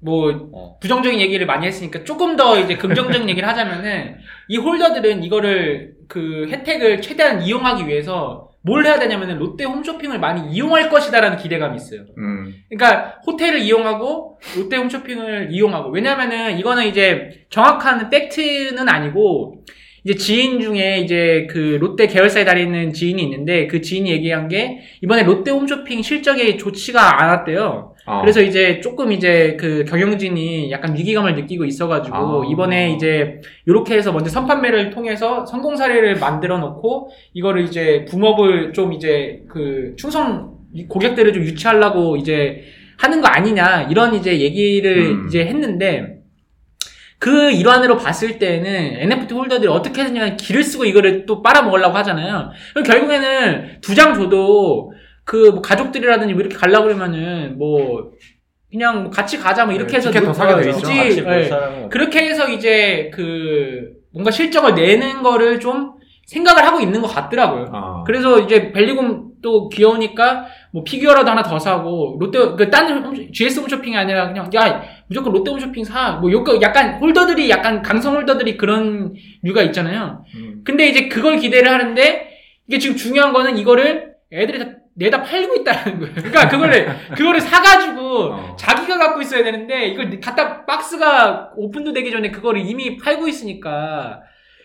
뭐 어. 부정적인 얘기를 많이 했으니까 조금 더 이제 긍정적인 얘기를 하자면은 이 홀더들은 이거를 그 혜택을 최대한 이용하기 위해서 뭘 해야 되냐면은 롯데 홈쇼핑을 많이 이용할 것이다라는 기대감이 있어요. 음. 그러니까 호텔을 이용하고 롯데 홈쇼핑을 이용하고 왜냐면은 이거는 이제 정확한 팩트는 아니고 이제 지인 중에 이제 그 롯데 계열사에 다니는 지인이 있는데 그 지인이 얘기한 게 이번에 롯데 홈쇼핑 실적이 좋지가 않았대요. 어. 그래서 이제 조금 이제 그 경영진이 약간 위기감을 느끼고 있어가지고 아. 이번에 이제 이렇게 해서 먼저 선판매를 통해서 성공 사례를 만들어 놓고 이거를 이제 붕업을 좀 이제 그 충성 고객들을 좀 유치하려고 이제 하는 거 아니냐 이런 이제 얘기를 음. 이제 했는데 그 일환으로 봤을 때는 NFT 홀더들이 어떻게 해서냐 기를 쓰고 이거를 또 빨아먹으려고 하잖아요. 결국에는 두 장 줘도 그 뭐 가족들이라든지 뭐 이렇게 가려고 그러면은 뭐 그냥 뭐 같이 가자 뭐 이렇게 네, 해서 더 사게 돼 굳이, 없- 그렇게 해서 이제 그 뭔가 실적을 내는 거를 좀 생각을 하고 있는 것 같더라고요. 아. 그래서 이제 벨리곰 또 귀여우니까 뭐 피규어라도 하나 더 사고 롯데 그딴 홈- GS 홈쇼핑이 아니라 그냥 야 무조건 롯데 홈쇼핑 사 뭐 요거 약간 홀더들이 약간 강성 홀더들이 그런 류가 있잖아요. 음. 근데 이제 그걸 기대를 하는데 이게 지금 중요한 거는 이거를 애들이 다 내다 팔고 있다는 거예요. 그러니까 그거를 그거를 사가지고 어. 자기가 갖고 있어야 되는데 이걸 갖다 박스가 오픈도 되기 전에 그거를 이미 팔고 있으니까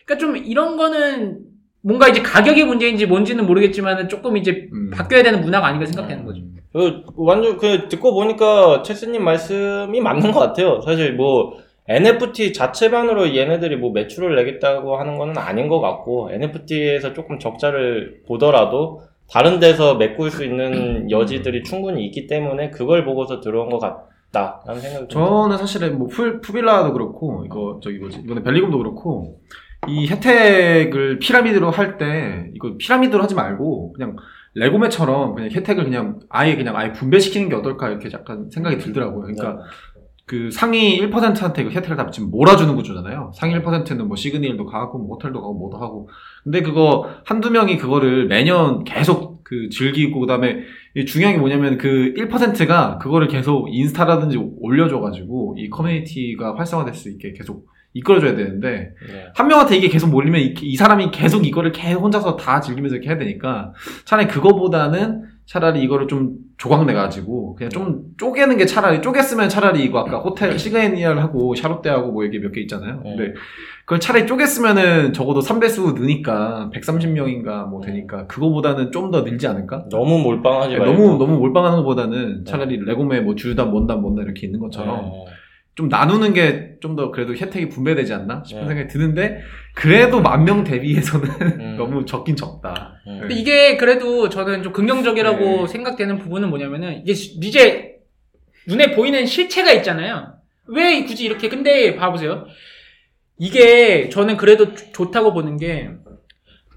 그러니까 좀 이런 거는 뭔가 이제 가격의 문제인지 뭔지는 모르겠지만 조금 이제 음. 바뀌어야 되는 문화가 아닌가 생각되는 거죠. 그 완전 그 듣고 보니까 체스님 말씀이 맞는 것 같아요. 사실 뭐 NFT 자체만으로 얘네들이 뭐 매출을 내겠다고 하는 거는 아닌 것 같고 NFT에서 조금 적자를 보더라도 다른 데서 메꿀 수 있는 여지들이 충분히 있기 때문에 그걸 보고서 들어온 것 같다라는 생각이. 저는 사실은 뭐 푸, 푸빌라도 그렇고 이거 저기 뭐지 이번에 벨리곰도 그렇고 이 혜택을 피라미드로 할 때 이거 피라미드로 하지 말고 그냥 레고매처럼 그냥 혜택을 그냥 아예 그냥 아예 분배시키는 게 어떨까 이렇게 약간 생각이 들더라고요. 그러니까 그 상위 1%한테 그 혜택을 다 지금 몰아주는 구조잖아요. 상위 1%는 뭐 시그니엘도 가고 뭐 호텔도 가고 뭐도 하고. 근데 그거 한두 명이 그거를 매년 계속 그 즐기고 그다음에 이 중요한 게 뭐냐면 그 1%가 그거를 계속 인스타라든지 올려줘가지고 이 커뮤니티가 활성화될 수 있게 계속 이끌어줘야 되는데 네. 한 명한테 이게 계속 몰리면 이, 이 사람이 계속 이거를 계속 혼자서 다 즐기면서 이렇게 해야 되니까 차라리 그거보다는 차라리 이거를 좀 조각 내 가지고 그냥 좀 쪼개는 게 차라리 쪼갰으면 차라리 이거 아까 호텔 시그니얼하고 샤롯데하고 뭐 이게 몇 개 있잖아요. 네. 근데 그걸 차라리 쪼갰으면은 적어도 3배수 느니까 130명인가 뭐 되니까 그거보다는 좀 더 늘지 않을까? 너무 몰빵하지 말고 너무 너무 몰빵하는 것보다는 차라리 레고메 뭐 주단 뭔단 뭔단 이렇게 있는 것처럼 네. 좀 나누는 게 좀 더 그래도 혜택이 분배되지 않나 싶은 네. 생각이 드는데 그래도 만 명 대비해서는 음. 너무 적긴 적다. 음. 근데 이게 그래도 저는 좀 긍정적이라고 네. 생각되는 부분은 뭐냐면은 이게 시- 이제 눈에 보이는 실체가 있잖아요. 왜 굳이 이렇게 근데 봐보세요. 이게 저는 그래도 좋- 좋다고 보는 게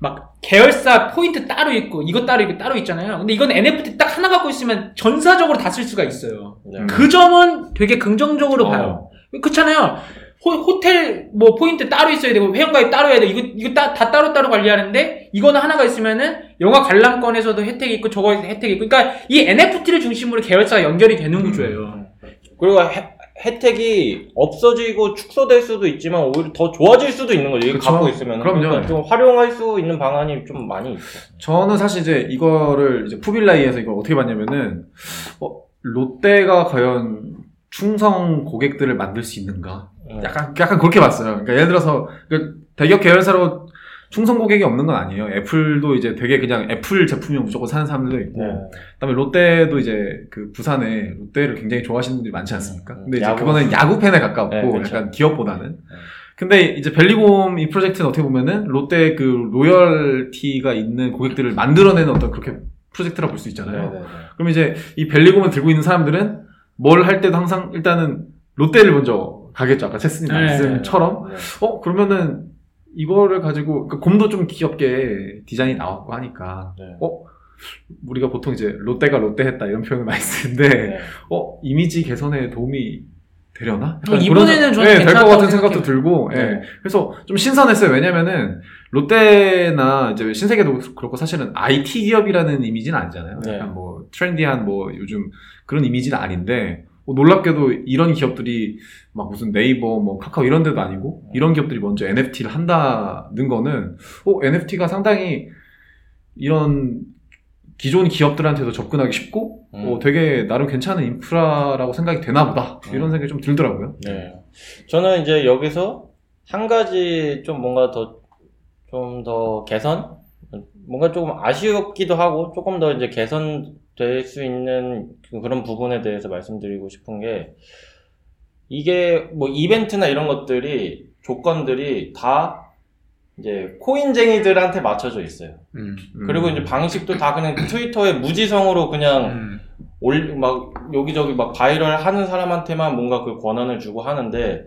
막 계열사 포인트 따로 있고 이거 따로 이거 따로 있잖아요. 근데 이건 NFT 딱 하나 갖고 있으면 전사적으로 다 쓸 수가 있어요. 네. 음. 그 점은 되게 긍정적으로 어. 봐요. 그렇잖아요. 호, 텔뭐 포인트 따로 있어야 되고 회원가입 따로 해야 돼. 이거 이거 따, 다 따로 따로 관리하는데 이거는 하나가 있으면은 영화 관람권에서도 혜택이 있고 저거 혜택이 있고. 그러니까 이 NFT를 중심으로 계열사가 연결이 되는 구조예요. 그리고 혜, 혜택이 없어지고 축소될 수도 있지만 오히려 더 좋아질 수도 있는 거죠. 이거 그쵸. 갖고 있으면. 그럼요. 그러니까 좀 활용할 수 있는 방안이 좀 많이 있죠. 저는 사실 이제 이거를 이제 푸빌라이에서 이걸 어떻게 봤냐면은 어, 롯데가 과연 충성 고객들을 만들 수 있는가? 음. 약간 약간 그렇게 봤어요. 그러니까 예를 들어서 그 대기업 계열사로 충성 고객이 없는 건 아니에요. 애플도 이제 되게 그냥 애플 제품이면 무조건 사는 사람들도 있고, 네. 그다음에 롯데도 이제 그 부산에 롯데를 굉장히 좋아하시는 분들이 많지 않습니까? 음, 근데 이제 야구. 그거는 야구 팬에 가깝고 네, 그렇죠. 약간 기업보다는. 근데 이제 벨리곰 이 프로젝트는 어떻게 보면은 롯데 그 로열티가 있는 고객들을 만들어내는 어떤 그렇게 프로젝트라고 볼 수 있잖아요. 네, 네, 네. 그럼 이제 이 벨리곰을 들고 있는 사람들은 뭘 할 때도 항상 일단은 롯데를 먼저 가겠죠. 아까 체스님 네. 말씀처럼. 네. 어, 그러면은 이거를 가지고 그 곰도 좀 귀엽게 디자인이 나왔고 하니까 네. 어 우리가 보통 이제 롯데가 롯데 했다 이런 표현을 많이 쓰는데 네. 어 이미지 개선에 도움이 되려나? 어, 이번에는 저는 네, 될것 같은 생각도. 들고 예. 네. 그래서 좀 신선했어요 왜냐면은 롯데나 이제 신세계도 그렇고 사실은 IT 기업이라는 이미지는 아니잖아요 네. 약간 뭐 트렌디한 뭐 요즘 그런 이미지는 아닌데 뭐 놀랍게도 이런 기업들이 막 무슨 네이버 뭐 카카오 이런 데도 아니고 이런 기업들이 먼저 NFT를 한다는 거는 어 NFT가 상당히 이런 기존 기업들한테도 접근하기 쉽고 음. 어, 되게 나름 괜찮은 인프라라고 생각이 되나 보다 이런 음. 생각이 좀 들더라고요. 네. 저는 이제 여기서 한 가지 좀 뭔가 더, 좀더 개선? 뭔가 조금 아쉬웠기도 하고, 조금 더 이제 개선될 수 있는 그- 그런 부분에 대해서 말씀드리고 싶은 게, 이게 뭐 이벤트나 이런 것들이, 조건들이 다 이제 코인쟁이들한테 맞춰져 있어요. 음. 그리고 이제 방식도 다 그냥 트위터에 무지성으로 그냥 음. 올, 막, 여기저기 막 바이럴 하는 사람한테만 뭔가 그 권한을 주고 하는데,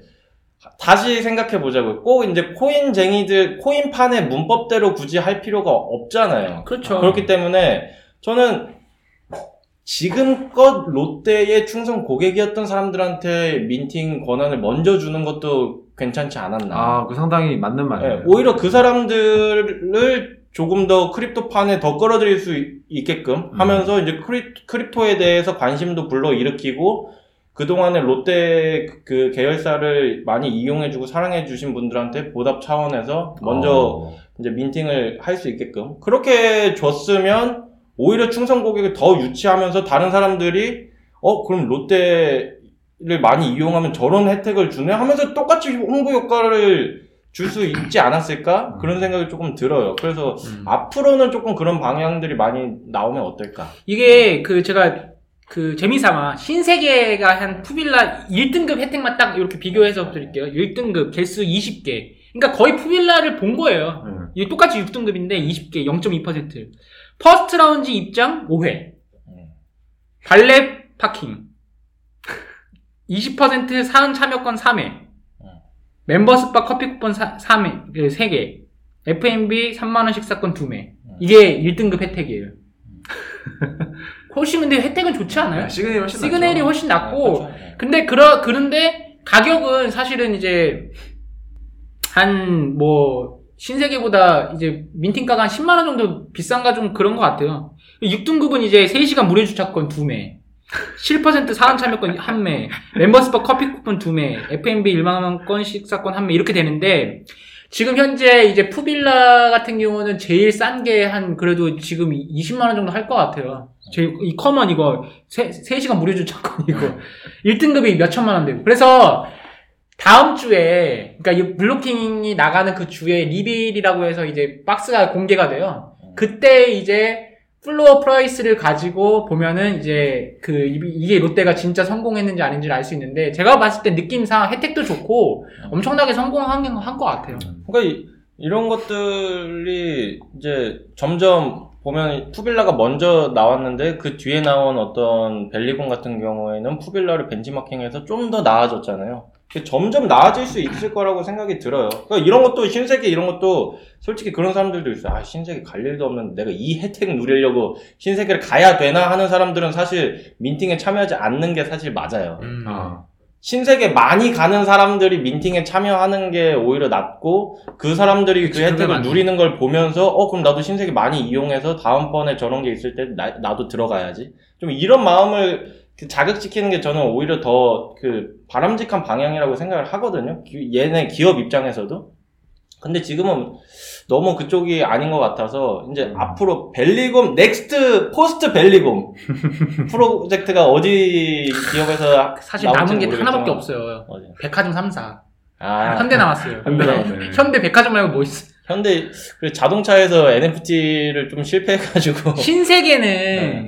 다시 생각해 보자고요. 꼭 이제 코인쟁이들, 코인판의 문법대로 굳이 할 필요가 없잖아요. 그렇죠. 그렇기 때문에 저는 지금껏 롯데의 충성 고객이었던 사람들한테 minting 권한을 먼저 주는 것도 괜찮지 않았나. 아, 그 상당히 맞는 예, 말이에요. 오히려 그 사람들을 조금 더 crypto판에 더 끌어들일 수 있- 있게끔 하면서 이제 cryp, crypto에 대해서 관심도 불러 일으키고 그동안에 롯데 그 계열사를 많이 이용해주고 사랑해주신 분들한테 보답 차원에서 먼저 어. 이제 민팅을 할 수 있게끔 그렇게 줬으면 오히려 충성 고객을 더 유치하면서 다른 사람들이 어 그럼 롯데를 많이 이용하면 저런 혜택을 주네 하면서 똑같이 홍보 효과를 줄 수 있지 않았을까 그런 생각이 조금 들어요. 그래서 음. 앞으로는 조금 그런 방향들이 많이 나오면 어떨까? 이게 그 제가 그 재미삼아 신세계가 한 푸빌라 1등급 혜택만 딱 이렇게 비교해서 드릴게요. 1등급 개수 20개. 그러니까 거의 푸빌라를 본 거예요. 음. 똑같이 6등급인데 20개 0.2%. first lounge 입장 5회. 음. valet parking. 20% 사은 참여권 3회. members bar 커피 쿠폰 3회, 3개. F&B 3만원 식사권 2매. 이게 1등급 혜택이에요. 훨씬 근데 혜택은 좋지 않아요? 신세계가 훨씬 신세계가. 훨씬 낫고, 그렇죠. 근데 그러 그런데 가격은 사실은 이제 한 뭐 신세계보다 이제 minting가가 한 10만 원 정도 비싼가 좀 그런 것 같아요. 6등급은 이제 3시간 무료 주차권 2매, 7% 사은 참여권 1매, members bar 커피 쿠폰 2매, F&B 1만 원권 식사권 1매 이렇게 되는데 지금 현재 이제 푸빌라 같은 경우는 제일 싼 게 한 그래도 지금 20만 원 정도 할 것 같아요. 제일 이 common 이거 3, 시간 무료 주차권 이거 1등급이 몇 천만 원 되고. 그래서 다음 주에 그러니까 이 블로킹이 나가는 그 주에 reveal이라고 해서 이제 박스가 공개가 돼요. 그때 이제 floor price를 가지고 보면은 이제 그 이- 이게 롯데가 진짜 성공했는지 아닌지를 알 수 있는데 제가 봤을 때 느낌상 혜택도 좋고 엄청나게 성공한 것 같아요. 그러니까 이, 이런 것들이 이제 점점 보면 푸빌라가 먼저 나왔는데 그 뒤에 나온 어떤 벨리곤 같은 경우에는 푸빌라를 벤치마킹해서 좀 더 나아졌잖아요. 점점 나아질 수 있을 거라고 생각이 들어요. 그러니까 이런 것도 신세계 이런 것도 솔직히 그런 사람들도 있어요. 아 신세계 갈 일도 없는데 내가 이 혜택 누리려고 신세계를 가야 되나 하는 사람들은 사실 민팅에 참여하지 않는 게 사실 맞아요. 아. 신세계 많이 가는 사람들이 minting에 참여하는 게 오히려 낫고 그 사람들이 그 혜택을 맞죠. 누리는 걸 보면서 어 그럼 나도 신세계 많이 이용해서 다음번에 저런 게 있을 때 나, 나도 들어가야지 좀 이런 마음을 그 자극시키는 게 저는 오히려 더 그 바람직한 방향이라고 생각을 하거든요 기- 얘네 기업 입장에서도 근데 지금은 너무 그쪽이 아닌 것 같아서 이제 음. 앞으로 벨리곰 next post 벨리곰 프로젝트가 어디 기업에서 사실 남은 게 모르겠지만 하나밖에 없어요. 어디? 백화점 3사. 아, 현대 나왔어요. 현대 나왔네. 현대 백화점 말고 뭐 있어? 현대 자동차에서 NFT를 좀 실패해가지고 신세계는 네.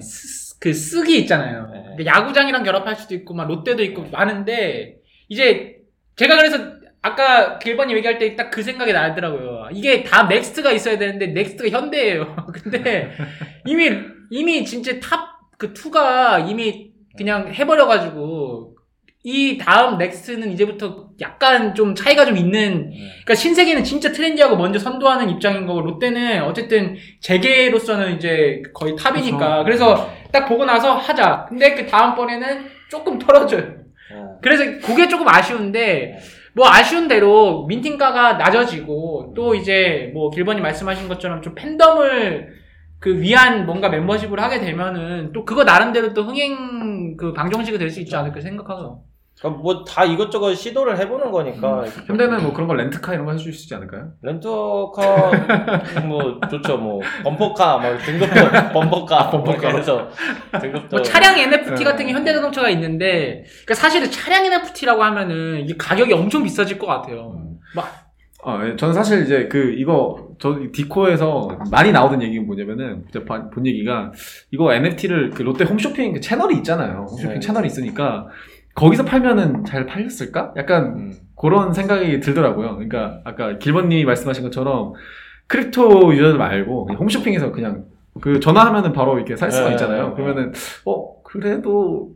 쓰- 그 SSG 있잖아요. 네. 그러니까 야구장이랑 결합할 수도 있고 막 롯데도 있고 많은데 이제 제가 그래서 아까 길번님 얘기할 때 딱 그 생각이 나더라고요. 이게 다 next가 있어야 되는데 next가 현대예요. 근데 이미 이미 진짜 top 그 2가 이미 그냥 해버려가지고 이 다음 next는 이제부터 약간 좀 차이가 좀 있는 그러니까 신세계는 진짜 trendy하고 먼저 선도하는 입장인 거고 롯데는 어쨌든 재계로서는 이제 거의 top이니까 그래서 딱 보고 나서 하자. 근데 그 다음번에는 조금 틀어줘요. 어. 그래서 그게 조금 아쉬운데 뭐 아쉬운 대로 minting가가 낮아지고 또 이제 뭐 길번이 말씀하신 것처럼 좀 팬덤을 그 위한 뭔가 멤버십을 하게 되면은 또 그거 나름대로 또 흥행 그 방정식이 될 수 있지 않을까 생각하고 그러니까 뭐 다 이것저것 시도를 해보는 거니까 현대는 뭐 그런 걸 렌트카 이런 거 해줄 수 있지 않을까요? 렌터카 뭐 좋죠 뭐 범퍼카 뭐 등급도 범퍼카 범퍼카 해서 등급도 뭐 차량 NFT 네. 같은 게 현대자동차가 있는데 그러니까 사실은 차량 NFT라고 하면은 이게 가격이 엄청 비싸질 것 같아요. 어, 예, 저는 사실 이제 그 이거 저 디코에서 많이 나오던 얘기가 뭐냐면은 본 얘기가 이거 NFT를 그 롯데 홈쇼핑 그 채널이 있잖아요. 홈쇼핑 네. 채널이 있으니까 거기서 팔면은 잘 팔렸을까? 약간 음. 그런 생각이 들더라고요. 그러니까 아까 길번님이 말씀하신 것처럼 crypto user들 말고 그냥 홈쇼핑에서 그냥 그 전화하면은 바로 이렇게 살 수가 네, 있잖아요. 네, 그러면은 어 그래도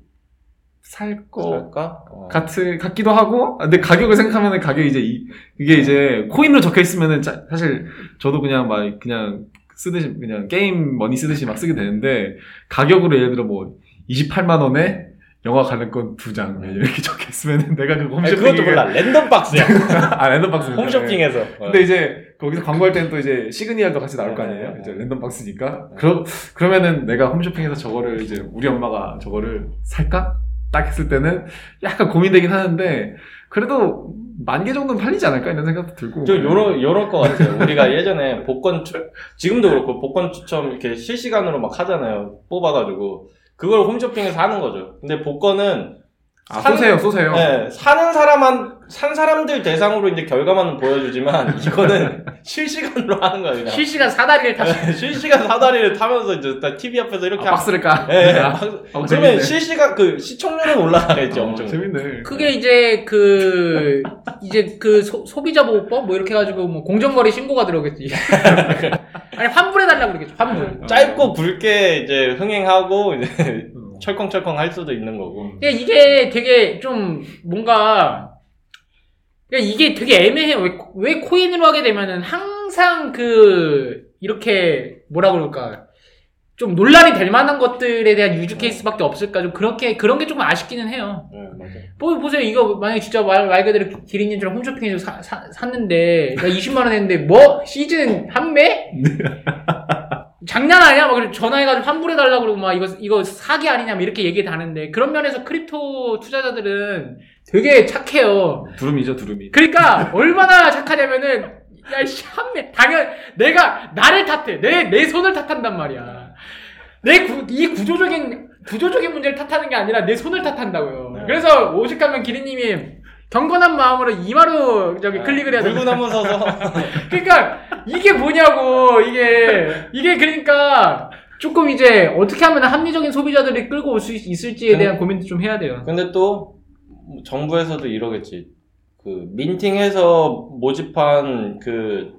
살거 살까? 어. 같은 같기도 하고 아, 근데 가격을 생각하면은 가격이 이제 이, 이게 이제 코인으로 적혀 있으면은 자- 사실 저도 그냥 막 그냥 쓰듯이 그냥 게임 머니 쓰듯이 막 쓰게 되는데 가격으로 예를 들어 뭐 28만 원에 영화 관람권 두장 이렇게 적혀 있으면은 내가 그 홈쇼핑 그것도 몰라. random box야. 아 random box 홈쇼핑에서. 근데 이제 거기서 광고할 때는 또 이제 시그니엘도 같이 나올 거 네, 아니에요? 네, 이제 네. random box니까. 그러, 그러면은 내가 홈쇼핑에서 저거를 이제 우리 엄마가 저거를 살까? 딱 했을 때는 약간 고민되긴 하는데 그래도 만 개 정도는 팔리지 않을까? 이런 생각도 들고. 좀 요런 요럴 것 같아요. 우리가 예전에 복권 추, 지금도 그렇고 복권 추첨 이렇게 실시간으로 막 하잖아요. 뽑아가지고 그걸 홈쇼핑에서 하는 거죠. 근데 복권은 아 산- 쏘세요 쏘세요 네, 사는 사람한 산 사람들 대상으로 이제 결과만은 보여주지만 이거는 실시간으로 하는 거야 그냥. 실시간 사다리를 타시. 실시간 사다리를 타면서 이제 딱 TV 앞에서 이렇게 아, 박스를 까. 예, 예. 아, 박- 어, 그러면 재밌네. 실시간 그 시청률은 올라가겠지 어, 엄청. 재밌네. 그게 이제 그 이제 그 소, 소비자 보호법 뭐 이렇게 해가지고 뭐 공정거래 신고가 들어오겠지. 아니 환불해 달라고 그러겠죠. 환불. 짧고 굵게 이제 흥행하고 이제 어. 철컹철컹 할 수도 있는 거고. 그러니까 이게 되게 좀 뭔가 그러니까 이게 되게 애매해요. 왜, 왜 코인으로 하게 되면은 항상 그 이렇게 뭐라 그럴까 좀 논란이 될 만한 것들에 대한 유즈 케이스밖에 없을까 좀 그렇게 그런 게 조금 아쉽기는 해요. 네, 맞아요. 뭐 보세요 이거 만약에 진짜 말, 말 그대로 기린님처럼 홈쇼핑에서 사, 사, 샀는데 나 20만 원 했는데 뭐 시즌 판매? 장난 아니야? 막 전화해가지고 환불해 달라고 그러고 막 이거 이거 사기 아니냐 막 이렇게 얘기 다는데 그런 면에서 크립토 투자자들은 되게 착해요. 두루미죠, 두루미. 그러니까 얼마나 착하냐면은 야 씨 한매 당연 내가 나를 탓해 내 내 손을 탓한단 말이야 내이 구조적인 구조적인 문제를 탓하는 게 아니라 내 손을 탓한다고요 네. 그래서 오직하면 기린님이 경건한 마음으로 이마로 저기 클릭을 해야 돼 물고 나무 서서. 그러니까 이게 뭐냐고 이게. 이게 그러니까 조금 이제 어떻게 하면 합리적인 소비자들이 끌고 올 수 있을지에 대한 고민도 좀 해야 돼요. 근데 또 정부에서도 이러겠지. 그 민팅해서 모집한 그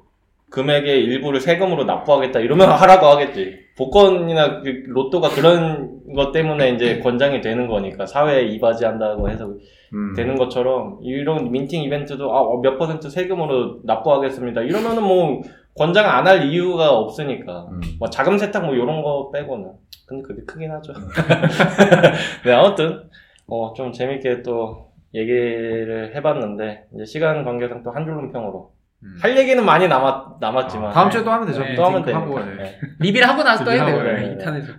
금액의 일부를 세금으로 납부하겠다 이러면 하라고 하겠지. 복권이나 그 로또가 그런 것 때문에 이제 권장이 되는 거니까 사회에 이바지한다고 해서 음. 되는 것처럼 이런 민팅 이벤트도 아, 어, 몇 퍼센트 세금으로 납부하겠습니다. 이러면은 뭐 권장 안 할 이유가 없으니까. 음. 뭐 자금 세탁 뭐 이런 거 빼고는. 근데 그게 크긴 하죠. 네, 아무튼 어, 좀 재밌게 또 얘기를 해봤는데 이제 시간 관계상 또 한 줄로 평으로 음. 할 얘기는 많이 남았 남았지만 아, 다음 주에 또 하면 되죠. 네, 또 하면. 하고, 네. 네. 리뷰를 하고 나서 또 해야 네, 네. 인터넷에서.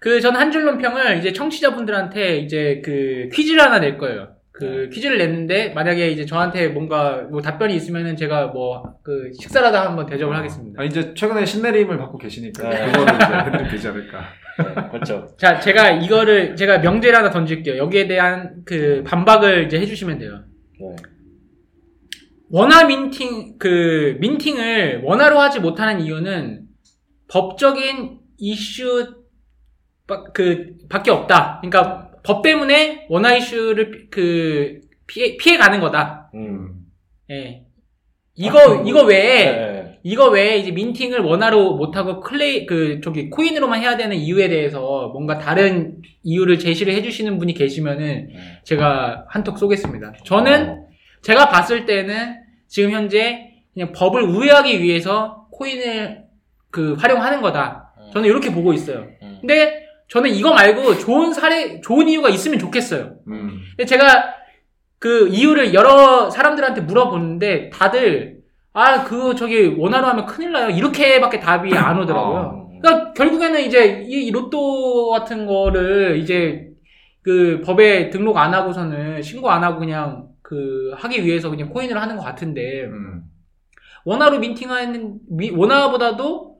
그, 저는 한 줄론 평을 이제 청취자분들한테 이제 그 퀴즈를 하나 낼 거예요. 그 퀴즈를 냈는데, 만약에 이제 저한테 뭔가 뭐 답변이 있으면은 제가 뭐 그 식사라도 한번 대접을 하겠습니다. 아, 이제 최근에 신내림을 받고 계시니까 네. 그거를 이제 해드리면 되지 않을까. 네, 그렇죠. 자, 제가 이거를, 제가 명제를 하나 던질게요. 여기에 대한 그 반박을 이제 해주시면 돼요. 네. 원화 minting, 그, minting을 원화로 하지 못하는 이유는 법적인 이슈, 바- 그, 밖에 없다. 그러니까 법 때문에 원화 이슈를 피- 그, 피해, 피해 가는 거다. 음. 예. 이거, 이거 외에, 네. 이거 외에 이제 minting을 원화로 못 하고 클레이, 그, 저기, 코인으로만 해야 되는 이유에 대해서 뭔가 다른 이유를 제시를 해 주시는 분이 계시면은 네. 제가 한턱 쏘겠습니다. 저는 제가 봤을 때는 지금 현재 그냥 법을 우회하기 위해서 코인을 그 활용하는 거다. 저는 이렇게 보고 있어요. 음. 근데 저는 이거 말고 좋은 사례, 좋은 이유가 있으면 좋겠어요. 음. 근데 제가 그 이유를 여러 사람들한테 물어보는데 다들 아, 그 저기 원화로 하면 큰일 나요. 이렇게밖에 답이 안 오더라고요. 아, 그러니까 결국에는 이제 이, 이 로또 같은 거를 이제 그 법에 등록 안 하고서는 신고 안 하고 그냥 그 하기 위해서 그냥 코인을 하는 것 같은데 음. 원화로 민팅하는 미- 원화보다도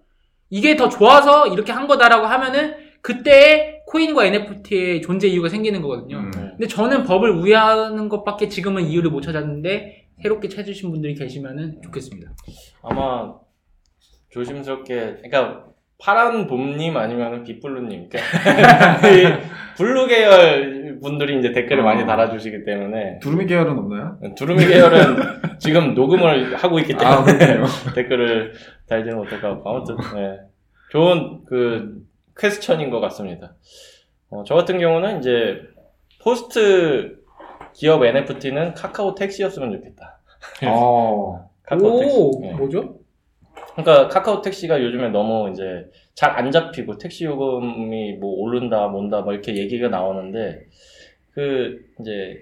이게 더 좋아서 이렇게 한 거다라고 하면은 그때 코인과 NFT의 존재 이유가 생기는 거거든요. 음. 근데 저는 법을 우회하는 것밖에 지금은 이유를 못 찾았는데 새롭게 찾으신 분들이 계시면은 좋겠습니다. 아마 조심스럽게 그러니까 파란 봄님 아니면 빛블루님 이 블루 계열 분들이 이제 댓글을 어. 많이 달아주시기 때문에 두루미 계열은 없나요? 두루미 계열은 지금 녹음을 하고 있기 때문에 아. 댓글을 달지는 못할까 아무튼 네. 좋은 그 question인 것 같습니다. 어, 저 같은 경우는 이제 post 기업 NFT는 카카오 택시였으면 좋겠다. 어. 카카오 택시. 오, 네. 뭐죠? 그러니까 카카오 택시가 요즘에 너무 이제 잘 안 잡히고 택시 요금이 뭐 오른다 뭔다 뭐 이렇게 얘기가 나오는데 그 이제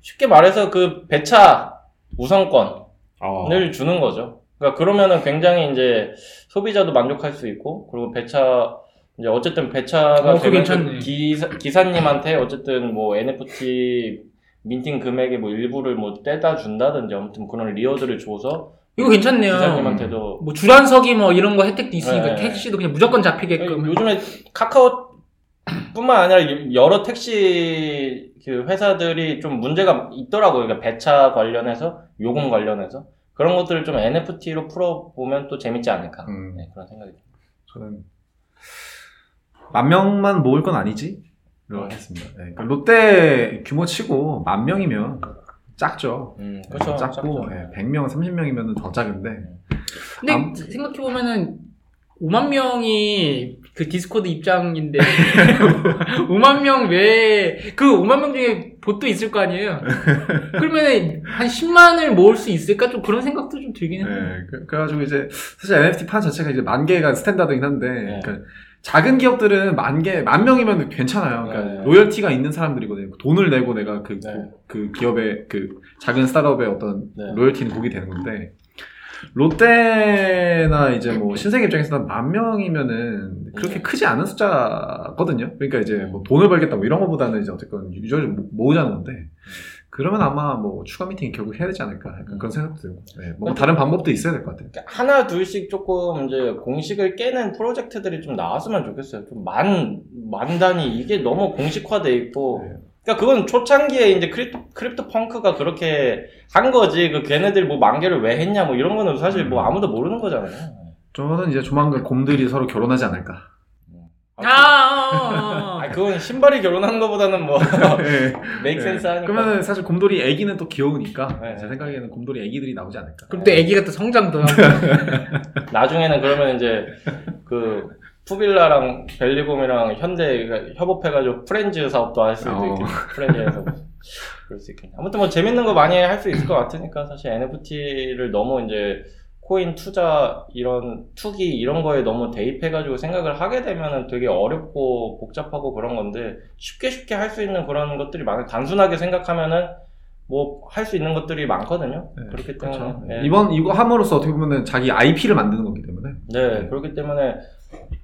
쉽게 말해서 그 배차 우선권을 어. 주는 거죠. 그러니까 그러면은 굉장히 이제 소비자도 만족할 수 있고 그리고 배차 이제 어쨌든 배차가 어, 되면서 괜찮네. 기사, 기사님한테 어쨌든 뭐 NFT 민팅 금액의 뭐 일부를 뭐 떼다 준다든지 아무튼 그런 리워드를 줘서 이거 괜찮네요. 기사님한테도 뭐 주란석이 뭐 이런 거 혜택도 있으니까 네. 택시도 그냥 무조건 잡히게끔. 요즘에 카카오 뿐만 아니라 여러 택시 그 회사들이 좀 문제가 있더라고요. 그러니까 배차 관련해서 요금 관련해서 그런 것들을 좀 NFT로 풀어보면 또 재밌지 않을까 음. 네, 그런 생각이 듭니다. 저는 만 명만 모을 건 아니지? 라고 음. 했습니다. 네, 그 롯데 규모 치고 만 명이면 작죠. 음, 네, 그렇죠. 작고. 네, 100명, 30명이면 더 작은데 근데 암- 생각해 보면은 5만 명이 그 디스코드 입장인데 5만 명 외에 그 5만 명 중에 bot도 있을 거 아니에요. 그러면 한 10만을 모을 수 있을까 좀 그런 생각도 좀 들긴 해요. 네, 그, 그래가지고 이제 사실 NFT 판 자체가 이제 만 개가 standard긴 한데 네. 그러니까 작은 기업들은 만 개, 만 명이면 괜찮아요. 그러니까 네. loyalty가 있는 사람들이거든요. 돈을 내고 내가 그, 네. 그 기업의 그 작은 스타트업의 어떤 네. loyalty는 보게 되는 건데 롯데나 이제 뭐 신세계 입장에서는 만 명이면은 그렇게 네. 크지 않은 숫자거든요. 그러니까 이제 뭐 돈을 벌겠다 뭐 이런 거보다는 이제 어쨌건 user를 모- 모으자는 건데 그러면 아마 뭐 추가 minting 결국 해야 되지 않을까 약간 그런 생각도 들고 네, 뭐 다른 방법도 있어야 될 것 같아요. 그러니까 하나 둘씩 조금 이제 공식을 깨는 프로젝트들이 좀 나왔으면 좋겠어요. 좀 만, 만 단위 이게 너무 공식화돼 있고. 네. 그러니까 그건 초창기에 이제 crypto, 크립토 펑크가 그렇게 한 거지. 그 걔네들 뭐 만 개를 왜 했냐 뭐 이런 거는 사실 뭐 아무도 모르는 거잖아요. 저는 이제 조만간 곰들이 서로 결혼하지 않을까. 아, 아. 그건 신발이 결혼하는 것보다는 뭐 네. 메이크 센스 하니까. 그러면 사실 곰돌이 애기는 또 귀여우니까 네. 제 생각에는 곰돌이 애기들이 나오지 않을까. 그럼 또 애기가 또 성장도 하고. 나중에는 그러면 이제 그 푸빌라랑 벨리곰이랑 현대가 협업해가지고 프렌즈 사업도 할 수도 어. 있겠네. 프렌즈에서 그럴 수 있겠네. 아무튼 뭐 재밌는 거 많이 할 수 있을 것 같으니까 사실 NFT를 너무 이제 코인 투자 이런 투기 이런 거에 너무 대입해가지고 생각을 하게 되면은 되게 어렵고 복잡하고 그런 건데 쉽게 쉽게 할 수 있는 그런 것들이 많아요. 단순하게 생각하면은 뭐 할 수 있는 것들이 많거든요. 네, 그렇기 때문에 그렇죠. 예. 이번 이거 함으로써 어떻게 보면 자기 IP를 만드는 거기 때문에. 네, 그렇기 때문에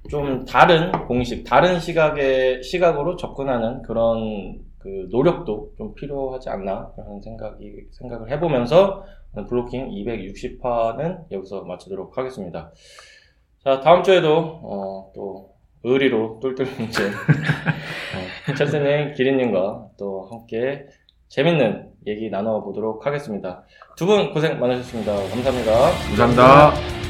좀 다른 공식, 다른 시각의 시각으로 접근하는 그런 그 노력도 좀 필요하지 않나 그런 생각이 생각을 해보면서 블로킹 260화는 여기서 마치도록 하겠습니다. 자, 다음 주에도 어, 또 의리로 똘똘 뭉친 어, 첼스님, 기린님과 또 함께 재밌는 얘기 나눠보도록 하겠습니다. 두 분 고생 많으셨습니다. 감사합니다. 감사합니다.